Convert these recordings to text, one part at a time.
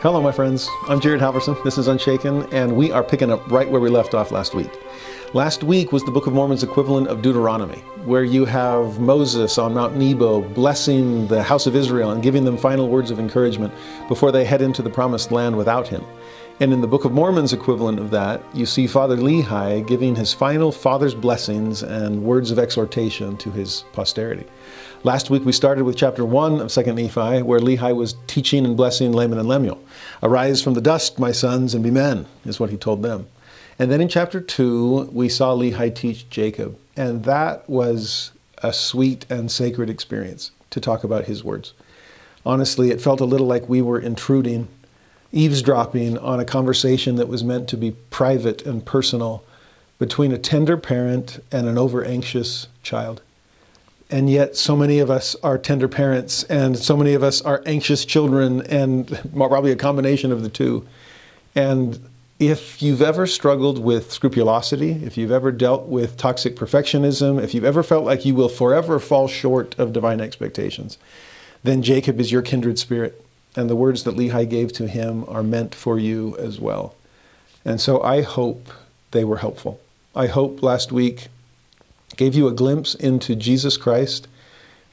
Hello, my friends. I'm Jared Halverson. This is Unshaken, and we are picking up right where we left off last week. Last week was the Book of Mormon's equivalent of Deuteronomy, where you have Moses on Mount Nebo blessing the house of Israel and giving them final words of encouragement before they head into the promised land without him. And in the Book of Mormon's equivalent of that, you see Father Lehi giving his final father's blessings and words of exhortation to his posterity. Last week we started with chapter 1 of 2nd Nephi, where Lehi was teaching and blessing Laman and Lemuel. Arise from the dust, my sons, and be men, is what he told them. And then in chapter 2, we saw Lehi teach Jacob. And that was a sweet and sacred experience to talk about his words. Honestly, it felt a little like we were intruding, eavesdropping on a conversation that was meant to be private and personal between a tender parent and an over anxious child. And yet so many of us are tender parents and so many of us are anxious children and probably a combination of the two. And if you've ever struggled with scrupulosity if you've ever dealt with toxic perfectionism if you've ever felt like you will forever fall short of divine expectations then jacob is your kindred spirit and the words that lehi gave to him are meant for you as well and so i hope they were helpful i hope last week gave you a glimpse into Jesus Christ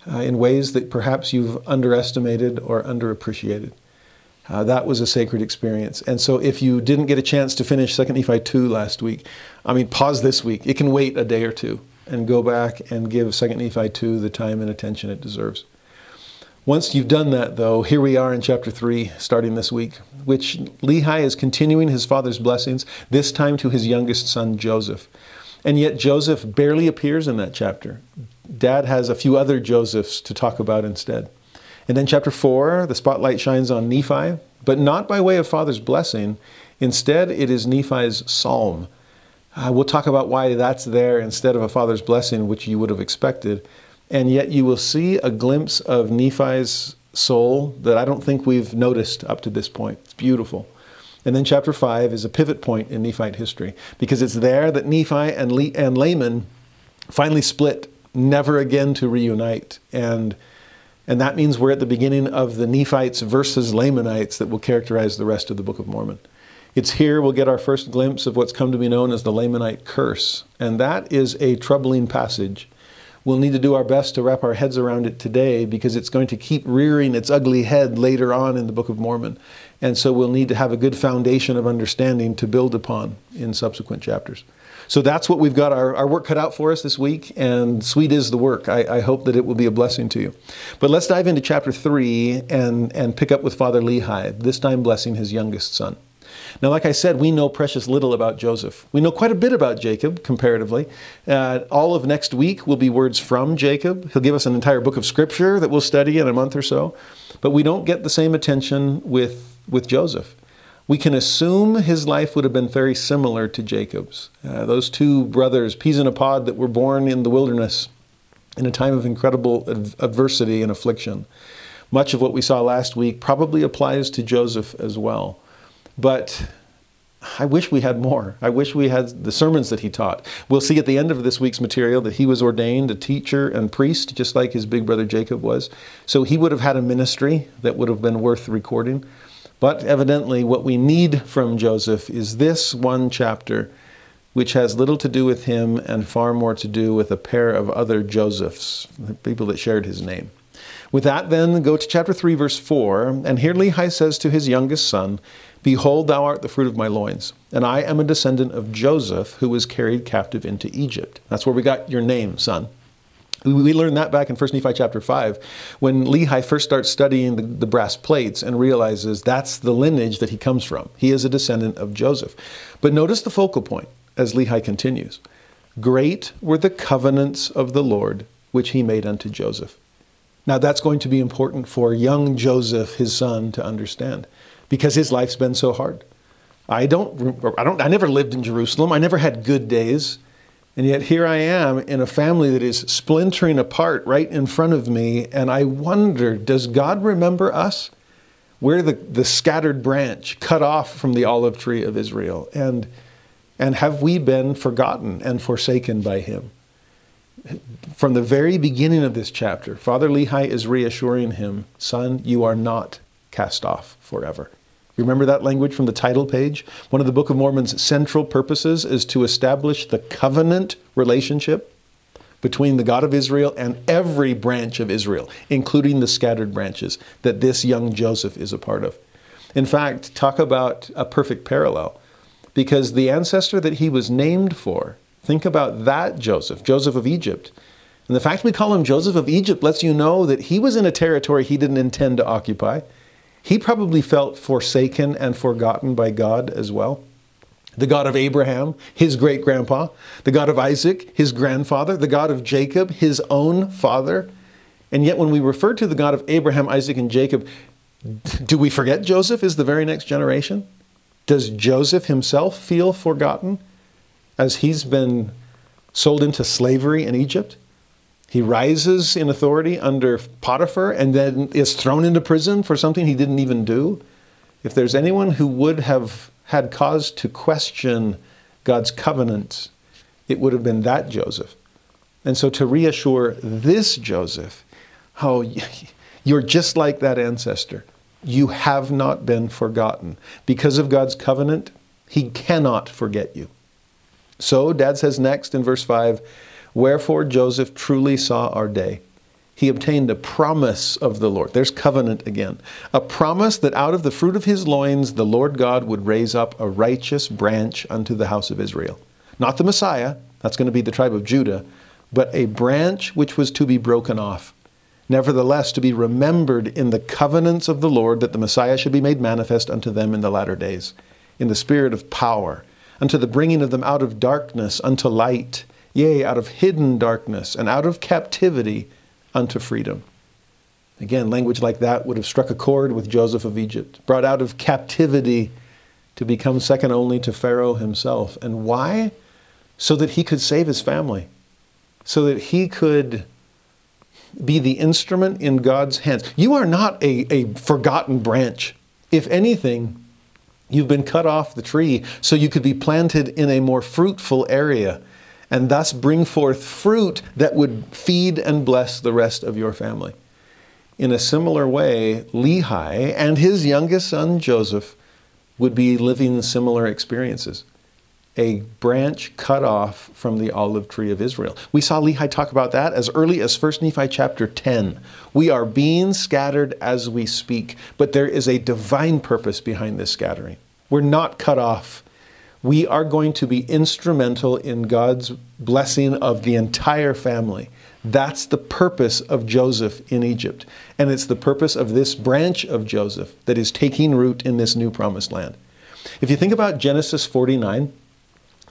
uh, in ways that perhaps you've underestimated or underappreciated. Uh, that was a sacred experience. And so if you didn't get a chance to finish 2 Nephi 2 last week, I mean, pause this week. It can wait a day or two and go back and give 2 Nephi 2 the time and attention it deserves. Once you've done that, though, here we are in chapter 3, starting this week, which Lehi is continuing his father's blessings, this time to his youngest son, Joseph. And yet Joseph barely appears in that chapter. Dad has a few other Josephs to talk about instead. And then chapter 4, the spotlight shines on Nephi, but not by way of father's blessing. Instead, it is Nephi's psalm. Uh, we'll talk about why that's there instead of a father's blessing, which you would have expected. And yet, you will see a glimpse of Nephi's soul that I don't think we've noticed up to this point. It's beautiful. And then chapter 5 is a pivot point in Nephite history because it's there that Nephi and, Le- and Laman finally split, never again to reunite. And, and that means we're at the beginning of the Nephites versus Lamanites that will characterize the rest of the Book of Mormon. It's here we'll get our first glimpse of what's come to be known as the Lamanite curse. And that is a troubling passage we'll need to do our best to wrap our heads around it today because it's going to keep rearing its ugly head later on in the Book of Mormon. And so we'll need to have a good foundation of understanding to build upon in subsequent chapters. So that's what we've got our, our work cut out for us this week, and sweet is the work. I, I hope that it will be a blessing to you. But let's dive into chapter 3 and, and pick up with Father Lehi, this time blessing his youngest son. Now, like I said, we know precious little about Joseph. We know quite a bit about Jacob, comparatively. Uh, all of next week will be words from Jacob. He'll give us an entire book of scripture that we'll study in a month or so. But we don't get the same attention with, with Joseph. We can assume his life would have been very similar to Jacob's. Uh, those two brothers, peas in a pod, that were born in the wilderness in a time of incredible adversity and affliction. Much of what we saw last week probably applies to Joseph as well. But I wish we had more. I wish we had the sermons that he taught. We'll see at the end of this week's material that he was ordained a teacher and priest, just like his big brother Jacob was. So he would have had a ministry that would have been worth recording. But evidently, what we need from Joseph is this one chapter, which has little to do with him and far more to do with a pair of other Josephs, the people that shared his name. With that, then, go to chapter 3, verse 4. And here Lehi says to his youngest son, Behold, thou art the fruit of my loins, and I am a descendant of Joseph, who was carried captive into Egypt. That's where we got your name, son. We learned that back in 1 Nephi chapter 5 when Lehi first starts studying the, the, brass plates and realizes that's the lineage that he comes from. He is a descendant of Joseph. But notice the focal point as Lehi continues Great were the covenants of the Lord which he made unto Joseph. Now that's going to be important for young Joseph, his son, to understand because his life's been so hard. I don't, I don't, I never lived in Jerusalem. I never had good days. And yet here I am in a family that is splintering apart right in front of me. And I wonder, does God remember us? We're the, the scattered branch cut off from the olive tree of Israel. And, and have we been forgotten and forsaken by him? From the very beginning of this chapter, Father Lehi is reassuring him, son, you are not cast off forever. Remember that language from the title page? One of the Book of Mormon's central purposes is to establish the covenant relationship between the God of Israel and every branch of Israel, including the scattered branches that this young Joseph is a part of. In fact, talk about a perfect parallel, because the ancestor that he was named for, think about that Joseph, Joseph of Egypt. And the fact we call him Joseph of Egypt lets you know that he was in a territory he didn't intend to occupy. He probably felt forsaken and forgotten by God as well the God of Abraham, his great grandpa, the God of Isaac, his grandfather, the God of Jacob, his own father. And yet, when we refer to the God of Abraham, Isaac, and Jacob, do we forget Joseph is the very next generation? Does Joseph himself feel forgotten as he's been sold into slavery in Egypt? He rises in authority under Potiphar and then is thrown into prison for something he didn't even do. If there's anyone who would have had cause to question God's covenant, it would have been that Joseph. And so to reassure this Joseph, oh, you're just like that ancestor. You have not been forgotten. Because of God's covenant, He cannot forget you. So, Dad says next in verse 5 Wherefore Joseph truly saw our day he obtained a promise of the Lord. There's covenant again. A promise that out of the fruit of his loins the Lord God would raise up a righteous branch unto the house of Israel. Not the Messiah, that's going to be the tribe of Judah, but a branch which was to be broken off. Nevertheless, to be remembered in the covenants of the Lord that the Messiah should be made manifest unto them in the latter days, in the spirit of power, unto the bringing of them out of darkness unto light, yea, out of hidden darkness and out of captivity unto freedom. Again, language like that would have struck a chord with Joseph of Egypt, brought out of captivity to become second only to Pharaoh himself. And why? So that he could save his family, so that he could be the instrument in God's hands. You are not a, a forgotten branch. If anything, you've been cut off the tree so you could be planted in a more fruitful area and thus bring forth fruit that would feed and bless the rest of your family. In a similar way, Lehi and his youngest son Joseph would be living similar experiences. A branch cut off from the olive tree of Israel. We saw Lehi talk about that as early as 1 Nephi chapter 10. We are being scattered as we speak, but there is a divine purpose behind this scattering. We're not cut off we are going to be instrumental in God's blessing of the entire family. That's the purpose of Joseph in Egypt. And it's the purpose of this branch of Joseph that is taking root in this new promised land. If you think about Genesis 49,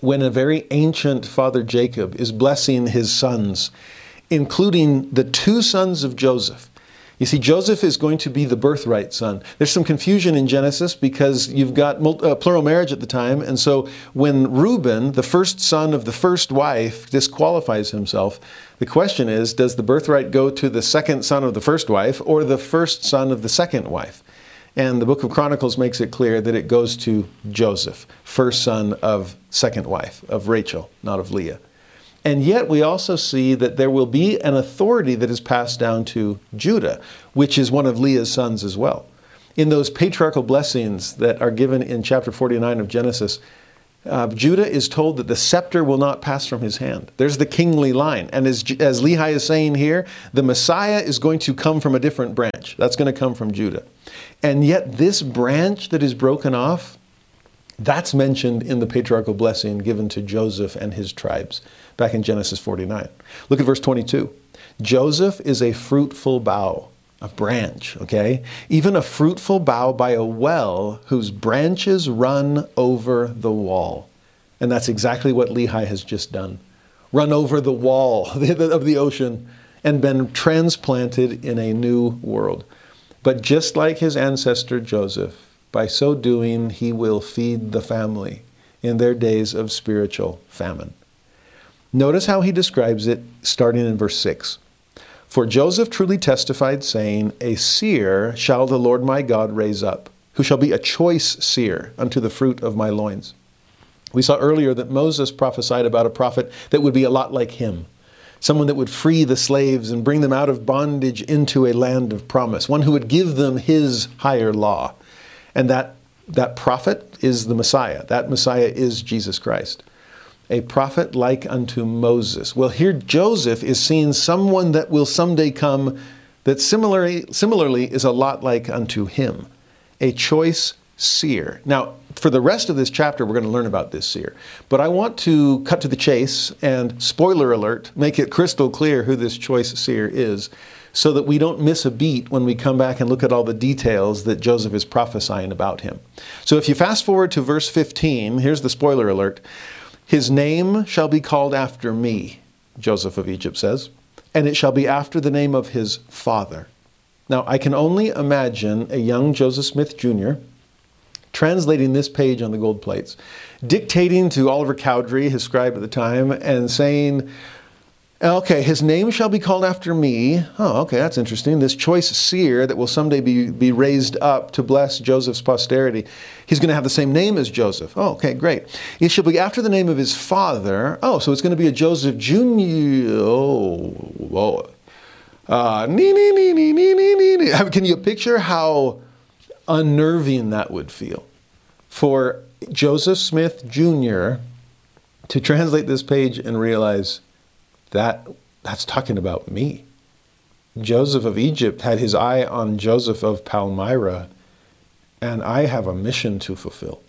when a very ancient father Jacob is blessing his sons, including the two sons of Joseph, you see, Joseph is going to be the birthright son. There's some confusion in Genesis because you've got uh, plural marriage at the time. And so when Reuben, the first son of the first wife, disqualifies himself, the question is does the birthright go to the second son of the first wife or the first son of the second wife? And the book of Chronicles makes it clear that it goes to Joseph, first son of second wife, of Rachel, not of Leah. And yet, we also see that there will be an authority that is passed down to Judah, which is one of Leah's sons as well. In those patriarchal blessings that are given in chapter 49 of Genesis, uh, Judah is told that the scepter will not pass from his hand. There's the kingly line. And as, as Lehi is saying here, the Messiah is going to come from a different branch. That's going to come from Judah. And yet, this branch that is broken off, that's mentioned in the patriarchal blessing given to Joseph and his tribes back in Genesis 49. Look at verse 22. Joseph is a fruitful bough, a branch, okay? Even a fruitful bough by a well whose branches run over the wall. And that's exactly what Lehi has just done. Run over the wall of the ocean and been transplanted in a new world. But just like his ancestor Joseph, by so doing, he will feed the family in their days of spiritual famine. Notice how he describes it starting in verse 6. For Joseph truly testified, saying, A seer shall the Lord my God raise up, who shall be a choice seer unto the fruit of my loins. We saw earlier that Moses prophesied about a prophet that would be a lot like him someone that would free the slaves and bring them out of bondage into a land of promise, one who would give them his higher law. And that That prophet is the Messiah. That Messiah is Jesus Christ. A prophet like unto Moses. Well, here Joseph is seeing someone that will someday come that similarly, similarly is a lot like unto him, a choice seer. Now, for the rest of this chapter, we're going to learn about this seer. But I want to cut to the chase and, spoiler alert, make it crystal clear who this choice seer is so that we don't miss a beat when we come back and look at all the details that Joseph is prophesying about him. So if you fast forward to verse 15, here's the spoiler alert His name shall be called after me, Joseph of Egypt says, and it shall be after the name of his father. Now, I can only imagine a young Joseph Smith Jr translating this page on the gold plates, dictating to Oliver Cowdery, his scribe at the time, and saying, Okay, his name shall be called after me. Oh, okay, that's interesting. This choice seer that will someday be, be raised up to bless Joseph's posterity. He's going to have the same name as Joseph. Oh, okay, great. He shall be after the name of his father. Oh, so it's going to be a Joseph Jr. Oh, whoa. Uh, nee, nee, nee, nee, nee, nee, nee. Can you picture how unnerving that would feel for Joseph Smith Jr. to translate this page and realize that that's talking about me. Joseph of Egypt had his eye on Joseph of Palmyra, and I have a mission to fulfill.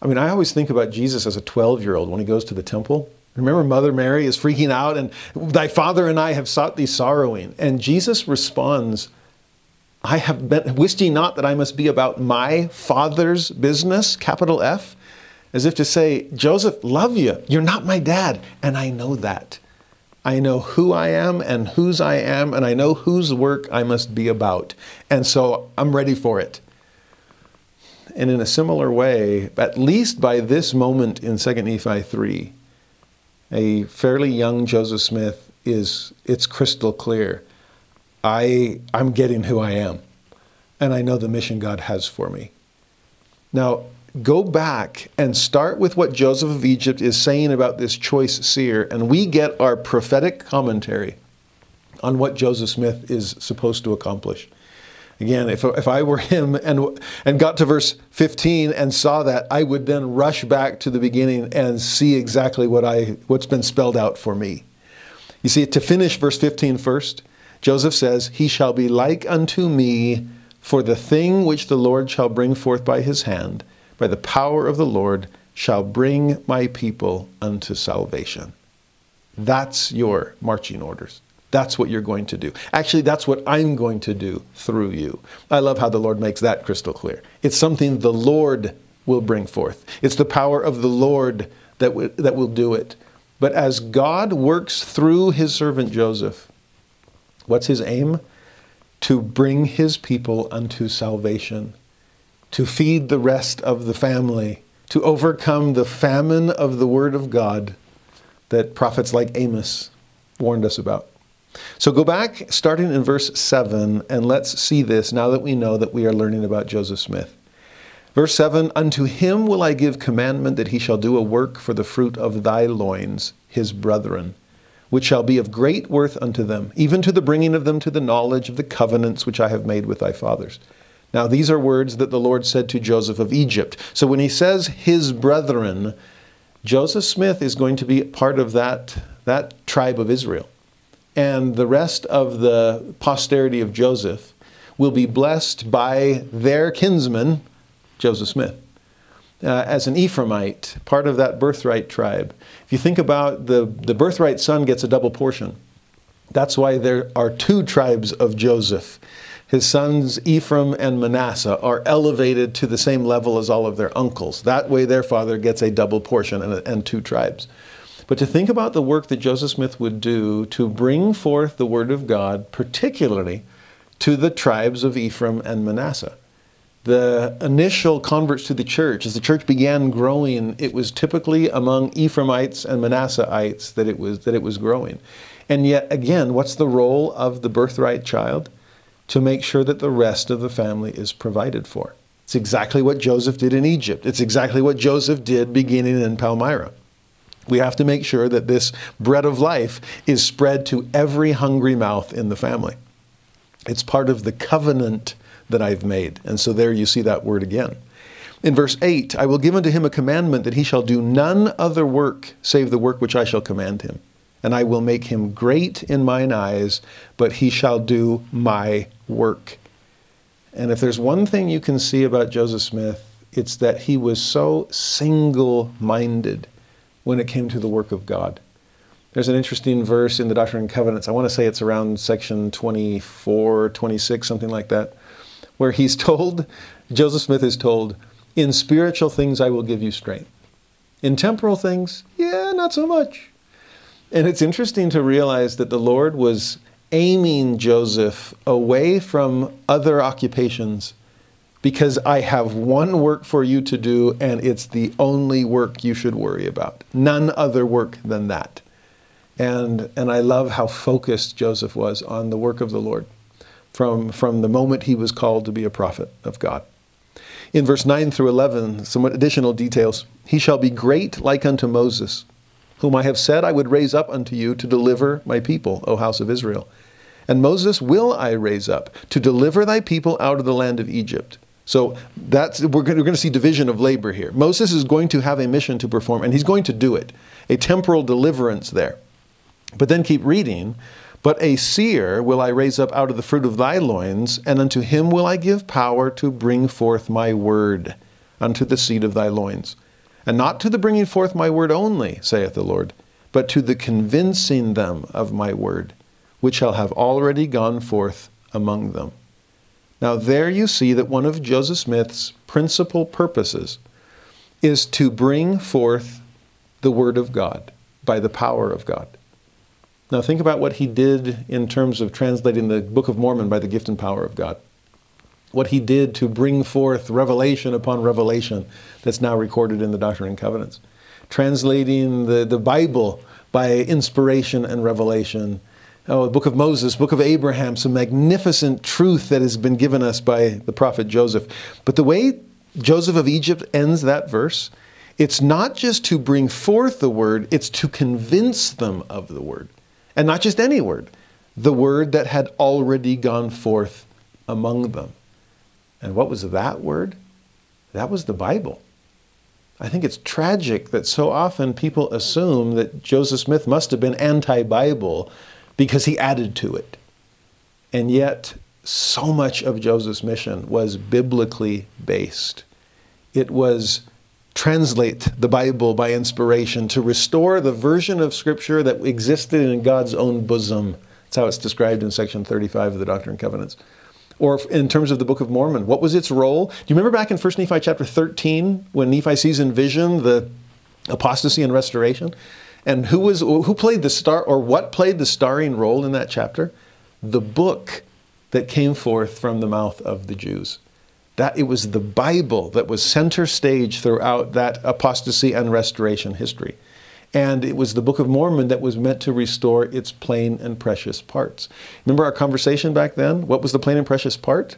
I mean, I always think about Jesus as a 12 year old when he goes to the temple. Remember, Mother Mary is freaking out, and thy father and I have sought thee sorrowing. And Jesus responds I have been, wist ye not that I must be about my father's business, capital F? As if to say, Joseph, love you. You're not my dad. And I know that. I know who I am and whose I am, and I know whose work I must be about. And so I'm ready for it. And in a similar way, at least by this moment in 2 Nephi 3, a fairly young Joseph Smith is, it's crystal clear I, I'm getting who I am, and I know the mission God has for me. Now, go back and start with what Joseph of Egypt is saying about this choice seer, and we get our prophetic commentary on what Joseph Smith is supposed to accomplish. Again, if, if I were him and, and got to verse 15 and saw that, I would then rush back to the beginning and see exactly what I, what's been spelled out for me. You see, to finish verse 15 first, Joseph says, He shall be like unto me, for the thing which the Lord shall bring forth by his hand, by the power of the Lord, shall bring my people unto salvation. That's your marching orders. That's what you're going to do. Actually, that's what I'm going to do through you. I love how the Lord makes that crystal clear. It's something the Lord will bring forth, it's the power of the Lord that, w- that will do it. But as God works through his servant Joseph, What's his aim? To bring his people unto salvation, to feed the rest of the family, to overcome the famine of the Word of God that prophets like Amos warned us about. So go back, starting in verse 7, and let's see this now that we know that we are learning about Joseph Smith. Verse 7 Unto him will I give commandment that he shall do a work for the fruit of thy loins, his brethren which shall be of great worth unto them, even to the bringing of them to the knowledge of the covenants which I have made with thy fathers. Now, these are words that the Lord said to Joseph of Egypt. So when he says his brethren, Joseph Smith is going to be part of that, that tribe of Israel. And the rest of the posterity of Joseph will be blessed by their kinsman, Joseph Smith uh, as an Ephraimite, part of that birthright tribe. If you think about the, the birthright son gets a double portion. That's why there are two tribes of Joseph. His sons Ephraim and Manasseh are elevated to the same level as all of their uncles. That way, their father gets a double portion and, and two tribes. But to think about the work that Joseph Smith would do to bring forth the word of God, particularly to the tribes of Ephraim and Manasseh the initial converts to the church, as the church began growing, it was typically among Ephraimites and Manasseites that it was that it was growing. And yet again, what's the role of the birthright child? To make sure that the rest of the family is provided for. It's exactly what Joseph did in Egypt. It's exactly what Joseph did beginning in Palmyra. We have to make sure that this bread of life is spread to every hungry mouth in the family. It's part of the covenant that I've made. And so there you see that word again. In verse 8, I will give unto him a commandment that he shall do none other work save the work which I shall command him. And I will make him great in mine eyes, but he shall do my work. And if there's one thing you can see about Joseph Smith, it's that he was so single minded when it came to the work of God. There's an interesting verse in the Doctrine and Covenants. I want to say it's around section 24, 26, something like that, where he's told, Joseph Smith is told, in spiritual things I will give you strength. In temporal things, yeah, not so much. And it's interesting to realize that the Lord was aiming Joseph away from other occupations because I have one work for you to do, and it's the only work you should worry about. None other work than that. And, and I love how focused Joseph was on the work of the Lord from, from the moment he was called to be a prophet of God. In verse 9 through 11, some additional details. He shall be great like unto Moses, whom I have said I would raise up unto you to deliver my people, O house of Israel. And Moses will I raise up to deliver thy people out of the land of Egypt. So that's we're going, to see division of labor here. Moses is going to have a mission to perform, and he's going to do it, a temporal deliverance there. But then keep reading. But a seer will I raise up out of the fruit of thy loins, and unto him will I give power to bring forth my word unto the seed of thy loins. And not to the bringing forth my word only, saith the Lord, but to the convincing them of my word, which shall have already gone forth among them. Now, there you see that one of Joseph Smith's principal purposes is to bring forth the word of God by the power of God. Now, think about what he did in terms of translating the Book of Mormon by the gift and power of God. What he did to bring forth revelation upon revelation that's now recorded in the Doctrine and Covenants. Translating the, the Bible by inspiration and revelation. Oh, the Book of Moses, Book of Abraham, some magnificent truth that has been given us by the prophet Joseph. But the way Joseph of Egypt ends that verse, it's not just to bring forth the word, it's to convince them of the word. And not just any word, the word that had already gone forth among them. And what was that word? That was the Bible. I think it's tragic that so often people assume that Joseph Smith must have been anti Bible because he added to it. And yet, so much of Joseph's mission was biblically based. It was translate the Bible by inspiration, to restore the version of Scripture that existed in God's own bosom. That's how it's described in section 35 of the Doctrine and Covenants. Or in terms of the Book of Mormon, what was its role? Do you remember back in 1 Nephi chapter 13 when Nephi sees in vision the apostasy and restoration? And who was who played the star or what played the starring role in that chapter? The book that came forth from the mouth of the Jews that it was the Bible that was center stage throughout that apostasy and restoration history. And it was the Book of Mormon that was meant to restore its plain and precious parts. Remember our conversation back then? What was the plain and precious part?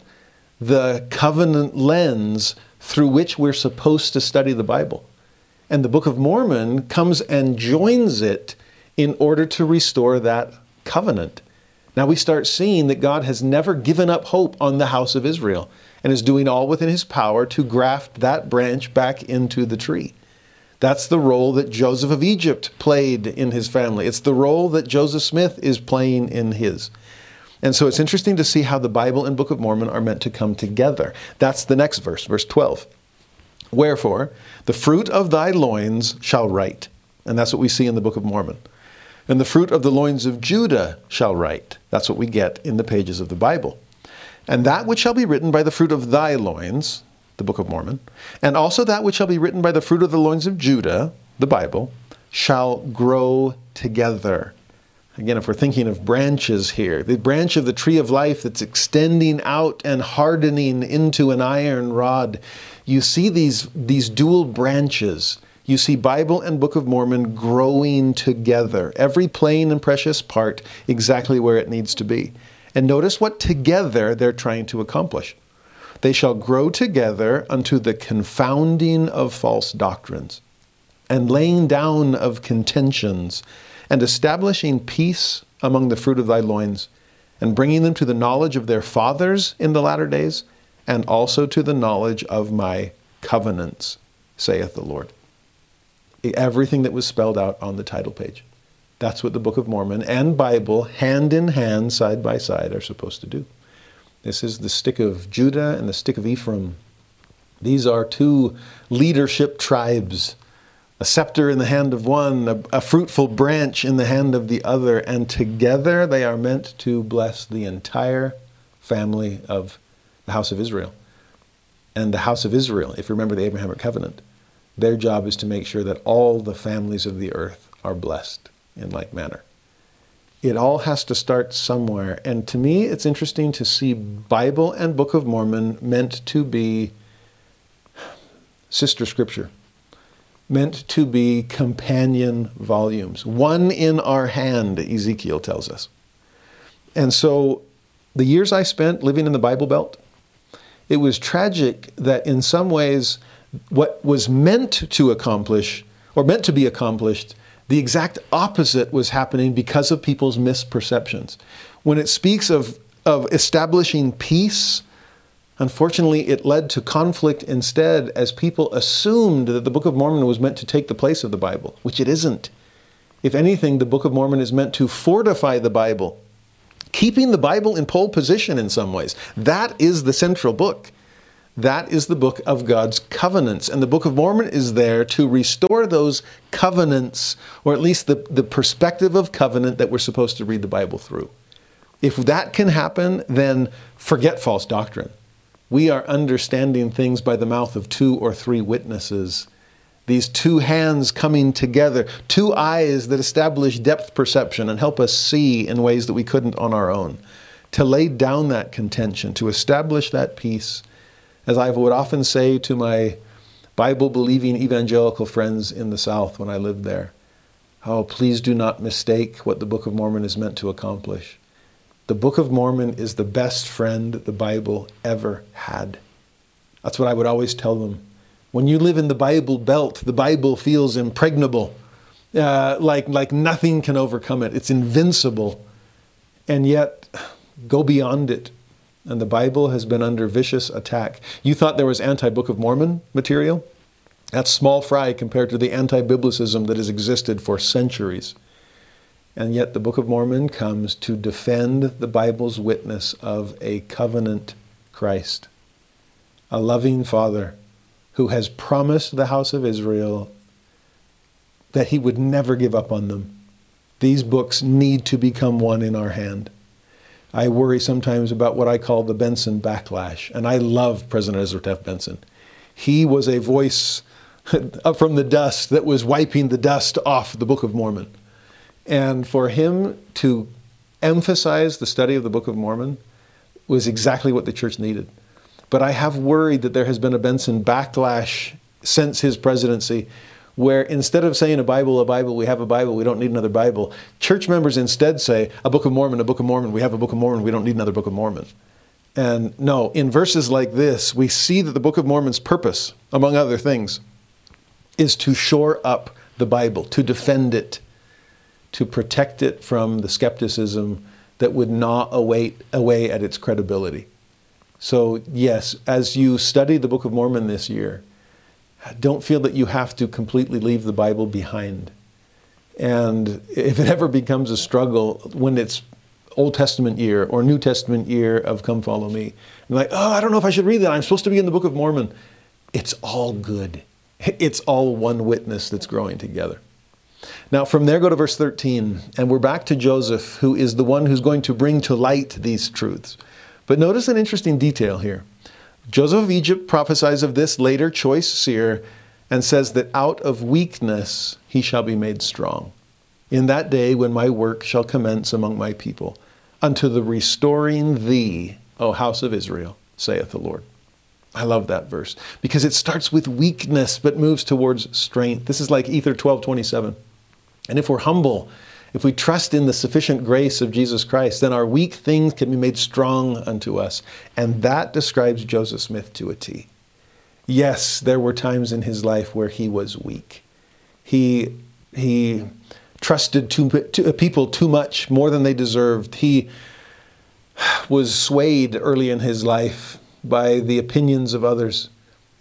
The covenant lens through which we're supposed to study the Bible. And the Book of Mormon comes and joins it in order to restore that covenant. Now we start seeing that God has never given up hope on the house of Israel and is doing all within his power to graft that branch back into the tree. That's the role that Joseph of Egypt played in his family. It's the role that Joseph Smith is playing in his. And so it's interesting to see how the Bible and Book of Mormon are meant to come together. That's the next verse, verse 12. Wherefore, the fruit of thy loins shall write. And that's what we see in the Book of Mormon. And the fruit of the loins of Judah shall write. That's what we get in the pages of the Bible. And that which shall be written by the fruit of thy loins, the Book of Mormon, and also that which shall be written by the fruit of the loins of Judah, the Bible, shall grow together. Again, if we're thinking of branches here, the branch of the tree of life that's extending out and hardening into an iron rod, you see these, these dual branches. You see Bible and Book of Mormon growing together, every plain and precious part exactly where it needs to be. And notice what together they're trying to accomplish. They shall grow together unto the confounding of false doctrines, and laying down of contentions, and establishing peace among the fruit of thy loins, and bringing them to the knowledge of their fathers in the latter days, and also to the knowledge of my covenants, saith the Lord. Everything that was spelled out on the title page. That's what the Book of Mormon and Bible, hand in hand, side by side, are supposed to do. This is the stick of Judah and the stick of Ephraim. These are two leadership tribes a scepter in the hand of one, a, a, fruitful branch in the hand of the other, and together they are meant to bless the entire family of the house of Israel. And the house of Israel, if you remember the Abrahamic covenant, their job is to make sure that all the families of the earth are blessed in like manner. It all has to start somewhere. And to me, it's interesting to see Bible and Book of Mormon meant to be sister scripture, meant to be companion volumes. One in our hand, Ezekiel tells us. And so the years I spent living in the Bible Belt, it was tragic that in some ways what was meant to accomplish or meant to be accomplished the exact opposite was happening because of people's misperceptions. When it speaks of, of establishing peace, unfortunately, it led to conflict instead as people assumed that the Book of Mormon was meant to take the place of the Bible, which it isn't. If anything, the Book of Mormon is meant to fortify the Bible, keeping the Bible in pole position in some ways. That is the central book. That is the book of God's covenants. And the Book of Mormon is there to restore those covenants, or at least the, the perspective of covenant that we're supposed to read the Bible through. If that can happen, then forget false doctrine. We are understanding things by the mouth of two or three witnesses. These two hands coming together, two eyes that establish depth perception and help us see in ways that we couldn't on our own. To lay down that contention, to establish that peace as I would often say to my Bible believing evangelical friends in the South when I lived there, oh, please do not mistake what the Book of Mormon is meant to accomplish. The Book of Mormon is the best friend the Bible ever had. That's what I would always tell them. When you live in the Bible belt, the Bible feels impregnable, uh, like, like nothing can overcome it. It's invincible. And yet, go beyond it and the Bible has been under vicious attack. You thought there was anti Book of Mormon material? That's small fry compared to the anti biblicism that has existed for centuries. And yet, the Book of Mormon comes to defend the Bible's witness of a covenant Christ, a loving Father who has promised the house of Israel that he would never give up on them. These books need to become one in our hand. I worry sometimes about what I call the Benson backlash. And I love President Ezra Taft Benson. He was a voice up from the dust that was wiping the dust off the Book of Mormon. And for him to emphasize the study of the Book of Mormon was exactly what the church needed. But I have worried that there has been a Benson backlash since his presidency where instead of saying a Bible, a Bible, we have a Bible, we don't need another Bible, church members instead say a Book of Mormon, a Book of Mormon, we have a Book of Mormon, we don't need another Book of Mormon. And no, in verses like this, we see that the Book of Mormon's purpose, among other things, is to shore up the Bible, to defend it, to protect it from the skepticism that would gnaw away, away at its credibility. So, yes, as you study the Book of Mormon this year, don't feel that you have to completely leave the Bible behind. And if it ever becomes a struggle when it's Old Testament year or New Testament year of Come Follow Me, you're like, oh, I don't know if I should read that. I'm supposed to be in the Book of Mormon. It's all good. It's all one witness that's growing together. Now, from there, go to verse 13, and we're back to Joseph, who is the one who's going to bring to light these truths. But notice an interesting detail here. Joseph of Egypt prophesies of this later choice seer and says that out of weakness he shall be made strong. In that day when my work shall commence among my people, unto the restoring thee, O house of Israel, saith the Lord. I love that verse because it starts with weakness but moves towards strength. This is like Ether 12 27. And if we're humble, if we trust in the sufficient grace of Jesus Christ, then our weak things can be made strong unto us. And that describes Joseph Smith to a T. Yes, there were times in his life where he was weak. He, he trusted too, to, people too much, more than they deserved. He was swayed early in his life by the opinions of others.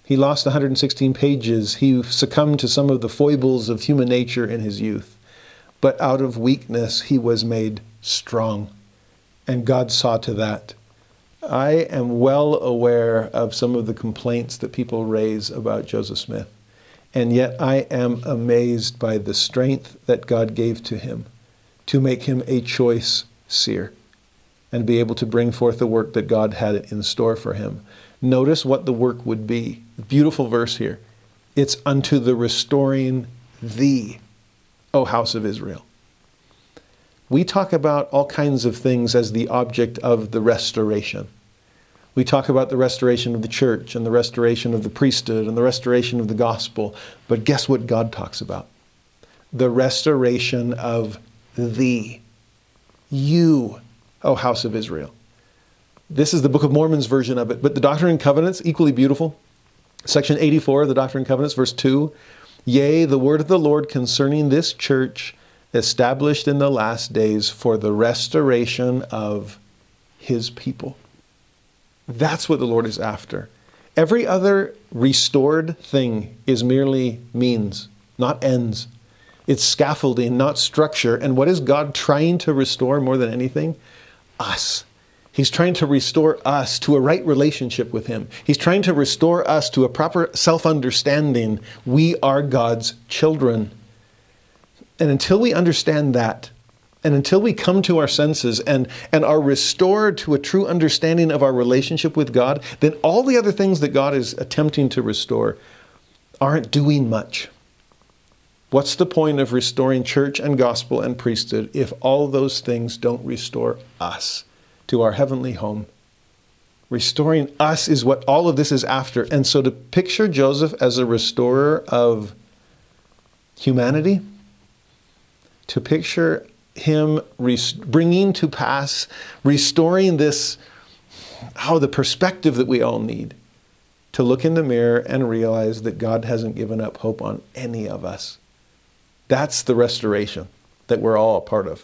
He lost 116 pages. He succumbed to some of the foibles of human nature in his youth. But out of weakness, he was made strong. And God saw to that. I am well aware of some of the complaints that people raise about Joseph Smith. And yet I am amazed by the strength that God gave to him to make him a choice seer and be able to bring forth the work that God had in store for him. Notice what the work would be. Beautiful verse here. It's unto the restoring thee, O house of Israel. We talk about all kinds of things as the object of the restoration. We talk about the restoration of the church and the restoration of the priesthood and the restoration of the gospel. But guess what God talks about? The restoration of thee, you, O house of Israel. This is the Book of Mormon's version of it, but the Doctrine and Covenants, equally beautiful. Section 84 of the Doctrine and Covenants, verse 2 Yea, the word of the Lord concerning this church, established in the last days for the restoration of his people. That's what the Lord is after. Every other restored thing is merely means, not ends. It's scaffolding, not structure. And what is God trying to restore more than anything? Us. He's trying to restore us to a right relationship with Him. He's trying to restore us to a proper self understanding. We are God's children. And until we understand that, and until we come to our senses and, and are restored to a true understanding of our relationship with God, then all the other things that God is attempting to restore aren't doing much. What's the point of restoring church and gospel and priesthood if all those things don't restore us to our heavenly home? Restoring us is what all of this is after. And so to picture Joseph as a restorer of humanity, to picture him bringing to pass, restoring this, how oh, the perspective that we all need to look in the mirror and realize that God hasn't given up hope on any of us. That's the restoration that we're all a part of.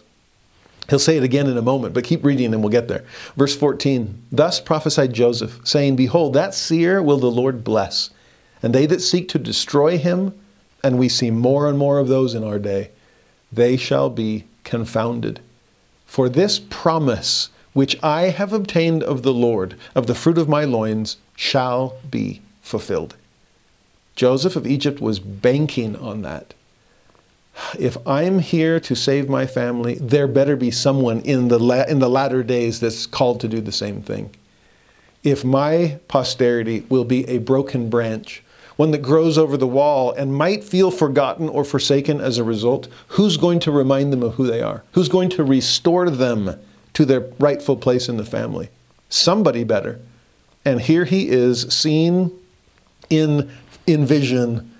He'll say it again in a moment, but keep reading and we'll get there. Verse 14 Thus prophesied Joseph, saying, Behold, that seer will the Lord bless, and they that seek to destroy him, and we see more and more of those in our day, they shall be confounded. For this promise which I have obtained of the Lord, of the fruit of my loins, shall be fulfilled. Joseph of Egypt was banking on that if I'm here to save my family, there better be someone in the, la- in the latter days that's called to do the same thing. If my posterity will be a broken branch, one that grows over the wall and might feel forgotten or forsaken as a result, who's going to remind them of who they are? Who's going to restore them to their rightful place in the family? Somebody better. And here he is, seen in, in vision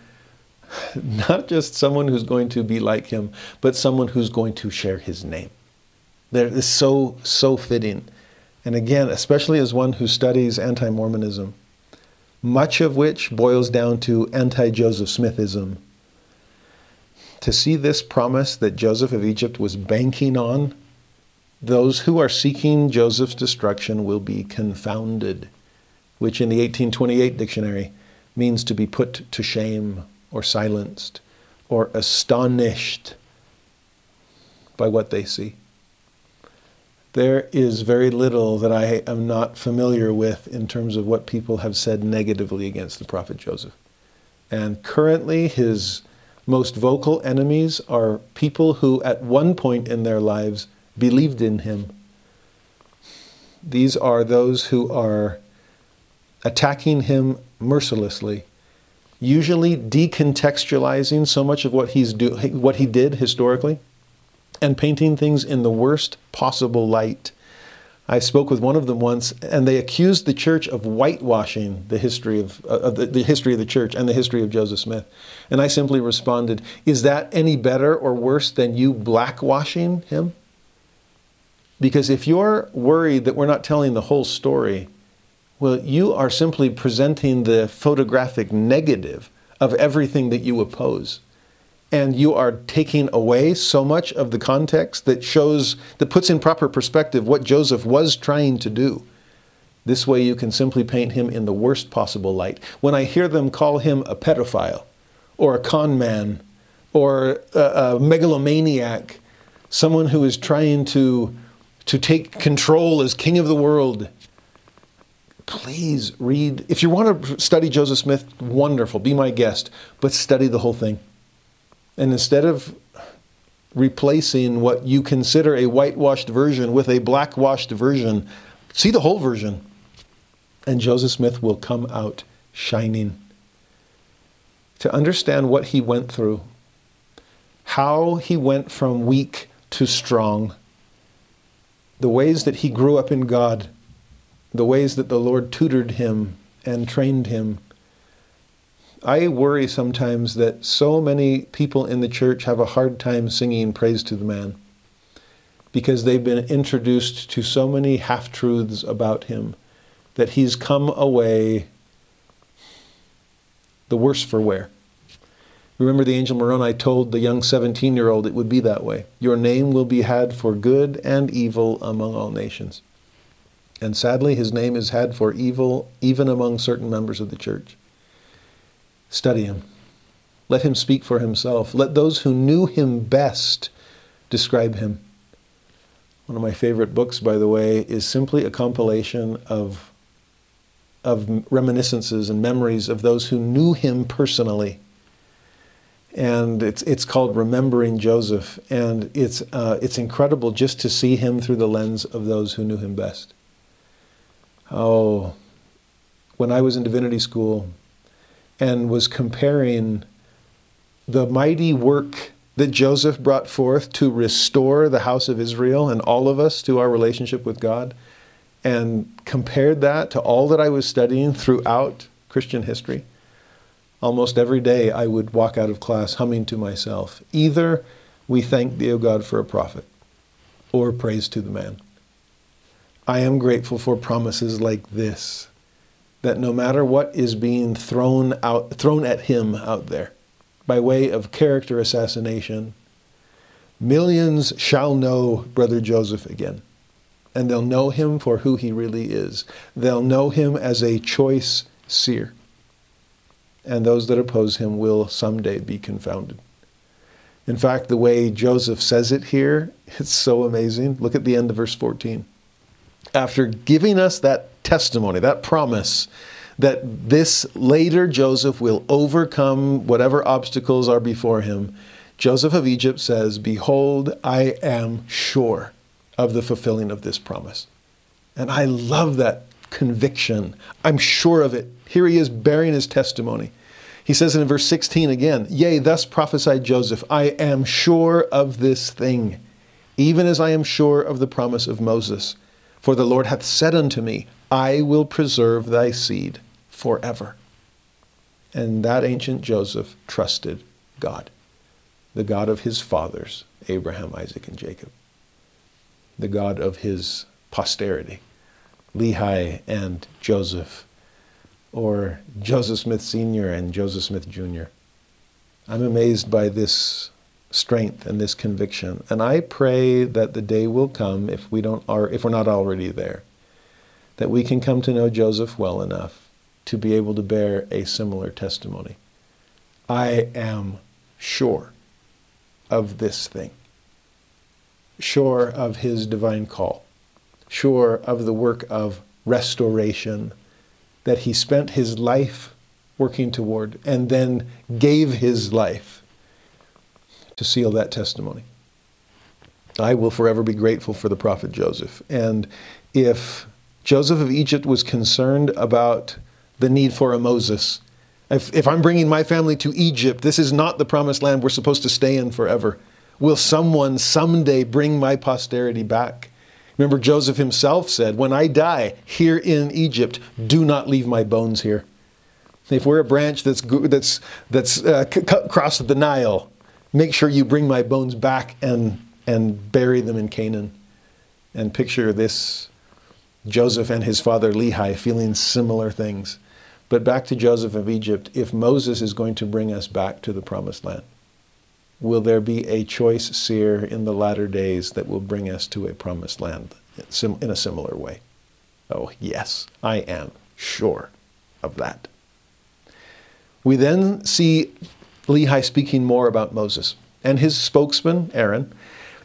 not just someone who's going to be like him, but someone who's going to share his name. That is so, so fitting. And again, especially as one who studies anti Mormonism, much of which boils down to anti Joseph Smithism. To see this promise that Joseph of Egypt was banking on, those who are seeking Joseph's destruction will be confounded, which in the 1828 dictionary means to be put to shame or silenced or astonished by what they see. There is very little that I am not familiar with in terms of what people have said negatively against the prophet Joseph. And currently, his most vocal enemies are people who, at one point in their lives, believed in him. These are those who are attacking him mercilessly usually decontextualizing so much of what he's do what he did historically and painting things in the worst possible light. I spoke with one of them once, and they accused the church of whitewashing the history of, uh, the, the history of the church and the history of Joseph Smith. And I simply responded, "Is that any better or worse than you blackwashing him?" Because if you're worried that we're not telling the whole story, well, you are simply presenting the photographic negative of everything that you oppose. And you are taking away so much of the context that shows, that puts in proper perspective what Joseph was trying to do. This way you can simply paint him in the worst possible light. When I hear them call him a pedophile, or a con man, or a, a megalomaniac, someone who is trying to, to take control as king of the world, please read. If you want to study Joseph Smith, wonderful, be my guest, but study the whole thing. And instead of replacing what you consider a whitewashed version with a blackwashed version, see the whole version. And Joseph Smith will come out shining. To understand what he went through, how he went from weak to strong, the ways that he grew up in God, the ways that the Lord tutored him and trained him. I worry sometimes that so many people in the church have a hard time singing praise to the man because they've been introduced to so many half truths about him that he's come away the worse for wear. Remember, the angel Moroni told the young 17 year old it would be that way. Your name will be had for good and evil among all nations. And sadly, his name is had for evil even among certain members of the church. Study him. Let him speak for himself. Let those who knew him best describe him. One of my favorite books, by the way, is simply a compilation of, of reminiscences and memories of those who knew him personally and it's it's called Remembering Joseph, and it's uh, it's incredible just to see him through the lens of those who knew him best. Oh, when I was in divinity school, and was comparing the mighty work that Joseph brought forth to restore the house of Israel and all of us to our relationship with God, and compared that to all that I was studying throughout Christian history almost every day I would walk out of class humming to myself either we thank thee, O God, for a prophet, or praise to the man. I am grateful for promises like this that no matter what is being thrown out thrown at him out there by way of character assassination millions shall know brother Joseph again and they'll know him for who he really is they'll know him as a choice seer and those that oppose him will someday be confounded. In fact, the way Joseph says it here, it's so amazing. Look at the end of verse 14. After giving us that testimony, that promise, that this later Joseph will overcome whatever obstacles are before him, Joseph of Egypt says, Behold, I am sure of the fulfilling of this promise. And I love that conviction. I'm sure of it. Here he is bearing his testimony. He says it in verse 16 again Yea, thus prophesied Joseph, I am sure of this thing, even as I am sure of the promise of Moses. For the Lord hath said unto me, I will preserve thy seed forever. And that ancient Joseph trusted God, the God of his fathers, Abraham, Isaac, and Jacob, the God of his posterity. Lehi and Joseph, or Joseph Smith Sr. and Joseph Smith Jr. I'm amazed by this strength and this conviction. And I pray that the day will come, if we don't are if we're not already there, that we can come to know Joseph well enough to be able to bear a similar testimony. I am sure of this thing, sure of his divine call sure of the work of restoration that he spent his life working toward and then gave his life to seal that testimony. I will forever be grateful for the prophet Joseph. And if Joseph of Egypt was concerned about the need for a Moses, if, if I'm bringing my family to Egypt, this is not the promised land we're supposed to stay in forever. Will someone someday bring my posterity back? Remember, Joseph himself said, When I die here in Egypt, do not leave my bones here. If we're a branch that's, that's, that's uh, crossed the Nile, make sure you bring my bones back and, and bury them in Canaan. And picture this Joseph and his father Lehi feeling similar things. But back to Joseph of Egypt, if Moses is going to bring us back to the promised land, will there be a choice seer in the latter days that will bring us to a promised land in a similar way? Oh, yes, I am sure of that. We then see Lehi speaking more about Moses and his spokesman, Aaron,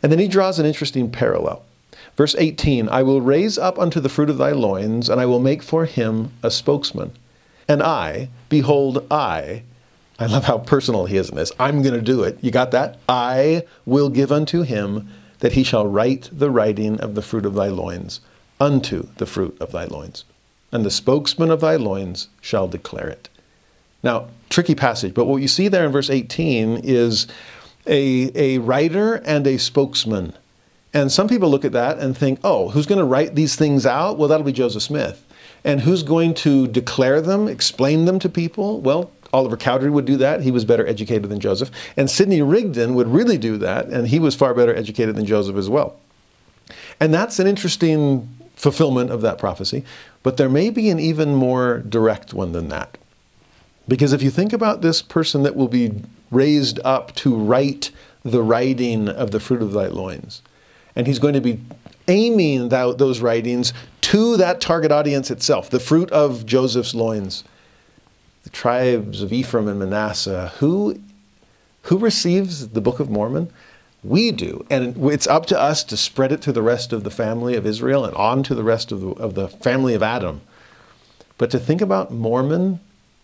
and then he draws an interesting parallel. Verse 18 I will raise up unto the fruit of thy loins, and I will make for him a spokesman. And I, behold, I, I love how personal he is in this. I'm going to do it. You got that? I will give unto him that he shall write the writing of the fruit of thy loins unto the fruit of thy loins. And the spokesman of thy loins shall declare it. Now, tricky passage, but what you see there in verse 18 is a, a writer and a spokesman. And some people look at that and think, oh, who's going to write these things out? Well, that'll be Joseph Smith. And who's going to declare them, explain them to people? Well, Oliver Cowdery would do that. He was better educated than Joseph. And Sidney Rigdon would really do that, and he was far better educated than Joseph as well. And that's an interesting fulfillment of that prophecy. But there may be an even more direct one than that. Because if you think about this person that will be raised up to write the writing of the fruit of thy loins, and he's going to be aiming those writings to that target audience itself, the fruit of Joseph's loins, the tribes of Ephraim and Manasseh. Who, who receives the Book of Mormon? We do. And it's up to us to spread it to the rest of the family of Israel and on to the rest of the, of the family of Adam. But to think about Mormon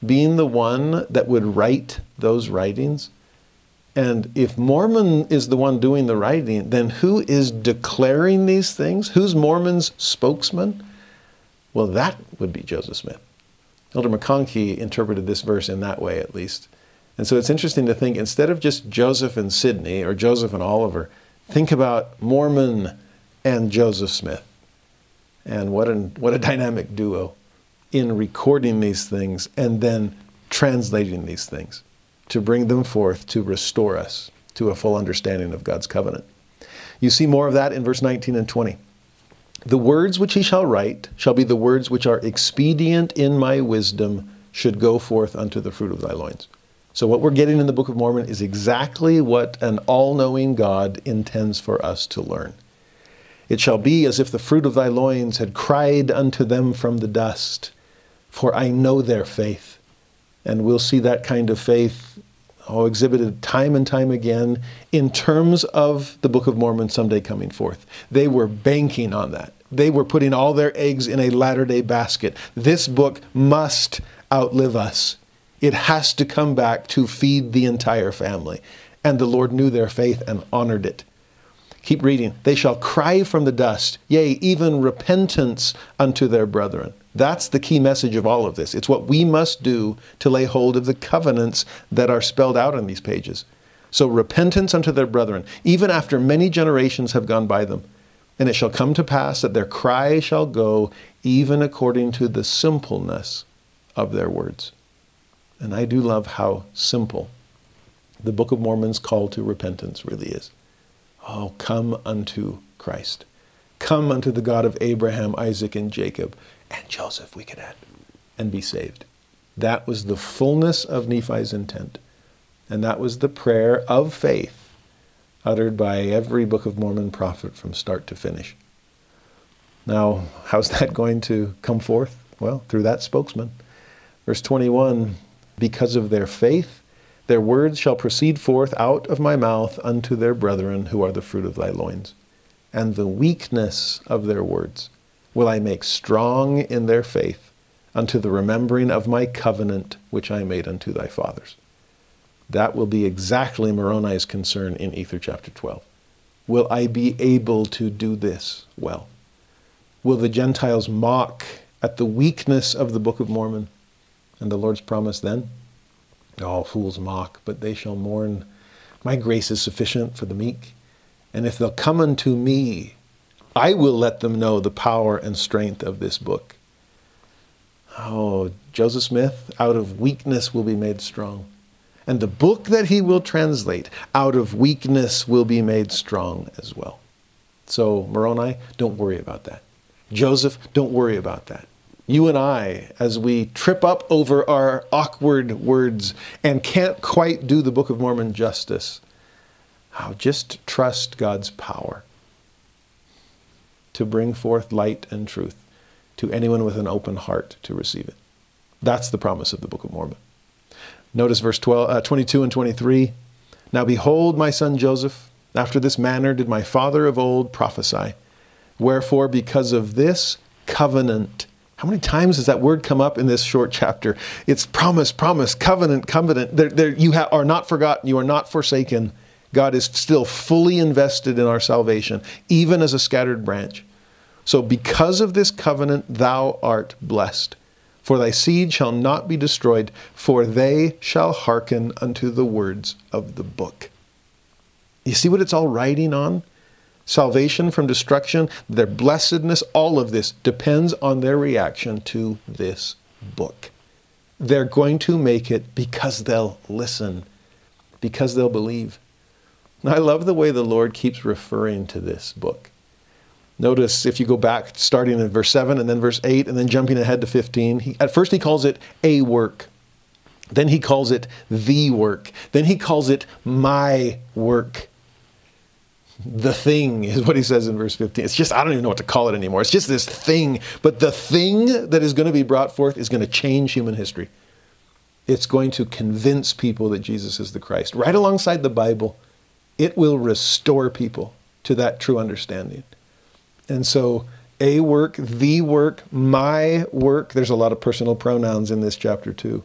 being the one that would write those writings, and if Mormon is the one doing the writing, then who is declaring these things? Who's Mormon's spokesman? Well, that would be Joseph Smith. Elder McConkie interpreted this verse in that way, at least. And so it's interesting to think instead of just Joseph and Sidney or Joseph and Oliver, think about Mormon and Joseph Smith. And what, an, what a dynamic duo in recording these things and then translating these things to bring them forth to restore us to a full understanding of God's covenant. You see more of that in verse 19 and 20. The words which he shall write shall be the words which are expedient in my wisdom, should go forth unto the fruit of thy loins. So, what we're getting in the Book of Mormon is exactly what an all knowing God intends for us to learn. It shall be as if the fruit of thy loins had cried unto them from the dust, for I know their faith. And we'll see that kind of faith oh, exhibited time and time again in terms of the Book of Mormon someday coming forth. They were banking on that. They were putting all their eggs in a latter day basket. This book must outlive us. It has to come back to feed the entire family. And the Lord knew their faith and honored it. Keep reading. They shall cry from the dust, yea, even repentance unto their brethren. That's the key message of all of this. It's what we must do to lay hold of the covenants that are spelled out in these pages. So, repentance unto their brethren, even after many generations have gone by them. And it shall come to pass that their cry shall go even according to the simpleness of their words. And I do love how simple the Book of Mormon's call to repentance really is. Oh, come unto Christ. Come unto the God of Abraham, Isaac, and Jacob and Joseph, we could add, and be saved. That was the fullness of Nephi's intent. And that was the prayer of faith uttered by every Book of Mormon prophet from start to finish. Now, how's that going to come forth? Well, through that spokesman. Verse 21 Because of their faith, their words shall proceed forth out of my mouth unto their brethren who are the fruit of thy loins, and the weakness of their words will I make strong in their faith unto the remembering of my covenant which I made unto thy fathers. That will be exactly Moroni's concern in Ether chapter 12. Will I be able to do this well? Will the Gentiles mock at the weakness of the Book of Mormon? And the Lord's promise then? All fools mock, but they shall mourn. My grace is sufficient for the meek. And if they'll come unto me, I will let them know the power and strength of this book. Oh, Joseph Smith, out of weakness will be made strong. And the book that he will translate, out of weakness will be made strong as well. So, Moroni, don't worry about that. Joseph, don't worry about that. You and I, as we trip up over our awkward words and can't quite do the Book of Mormon justice, oh, just trust God's power to bring forth light and truth, to anyone with an open heart to receive it. That's the promise of the Book of Mormon. Notice verse 12, uh, 22 and 23. Now behold, my son Joseph, after this manner did my father of old prophesy. Wherefore, because of this covenant, how many times does that word come up in this short chapter? It's promise, promise, covenant, covenant. There, there, you ha- are not forgotten, you are not forsaken. God is still fully invested in our salvation, even as a scattered branch. So, because of this covenant, thou art blessed. For thy seed shall not be destroyed, for they shall hearken unto the words of the book. You see what it's all writing on? Salvation from destruction, their blessedness, all of this depends on their reaction to this book. They're going to make it because they'll listen, because they'll believe. I love the way the Lord keeps referring to this book. Notice if you go back, starting in verse 7 and then verse 8 and then jumping ahead to 15, he, at first he calls it a work. Then he calls it the work. Then he calls it my work. The thing is what he says in verse 15. It's just, I don't even know what to call it anymore. It's just this thing. But the thing that is going to be brought forth is going to change human history. It's going to convince people that Jesus is the Christ. Right alongside the Bible, it will restore people to that true understanding. And so, a work, the work, my work, there's a lot of personal pronouns in this chapter too.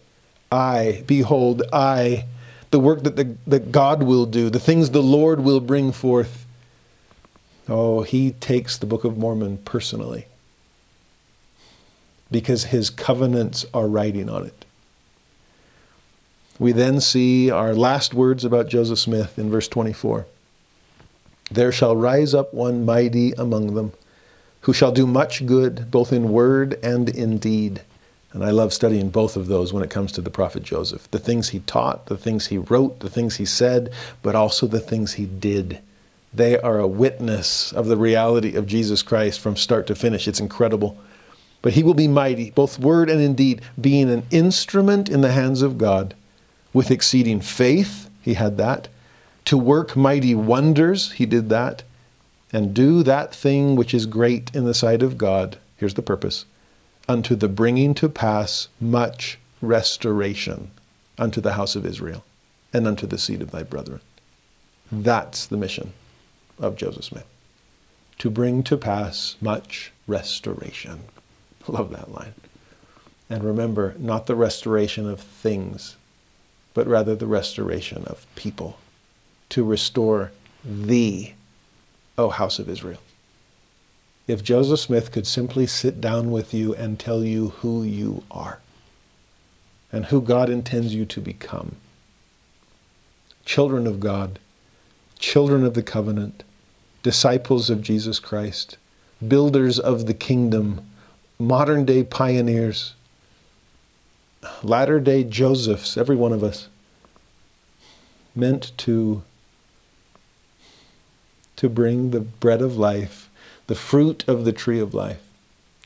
I, behold, I, the work that, the, that God will do, the things the Lord will bring forth. Oh, he takes the Book of Mormon personally because his covenants are writing on it. We then see our last words about Joseph Smith in verse 24. There shall rise up one mighty among them, who shall do much good, both in word and in deed. And I love studying both of those when it comes to the prophet Joseph. The things he taught, the things he wrote, the things he said, but also the things he did. They are a witness of the reality of Jesus Christ from start to finish. It's incredible. But he will be mighty, both word and in deed, being an instrument in the hands of God with exceeding faith, he had that. To work mighty wonders, he did that. And do that thing which is great in the sight of God. Here's the purpose unto the bringing to pass much restoration unto the house of Israel and unto the seed of thy brethren. That's the mission of Joseph Smith. To bring to pass much restoration. Love that line. And remember, not the restoration of things, but rather the restoration of people, to restore thee, O house of Israel. If Joseph Smith could simply sit down with you and tell you who you are and who God intends you to become, children of God, children of the covenant, disciples of Jesus Christ, builders of the kingdom, modern day pioneers, latter day Josephs, every one of us, meant to, to bring the bread of life, the fruit of the tree of life,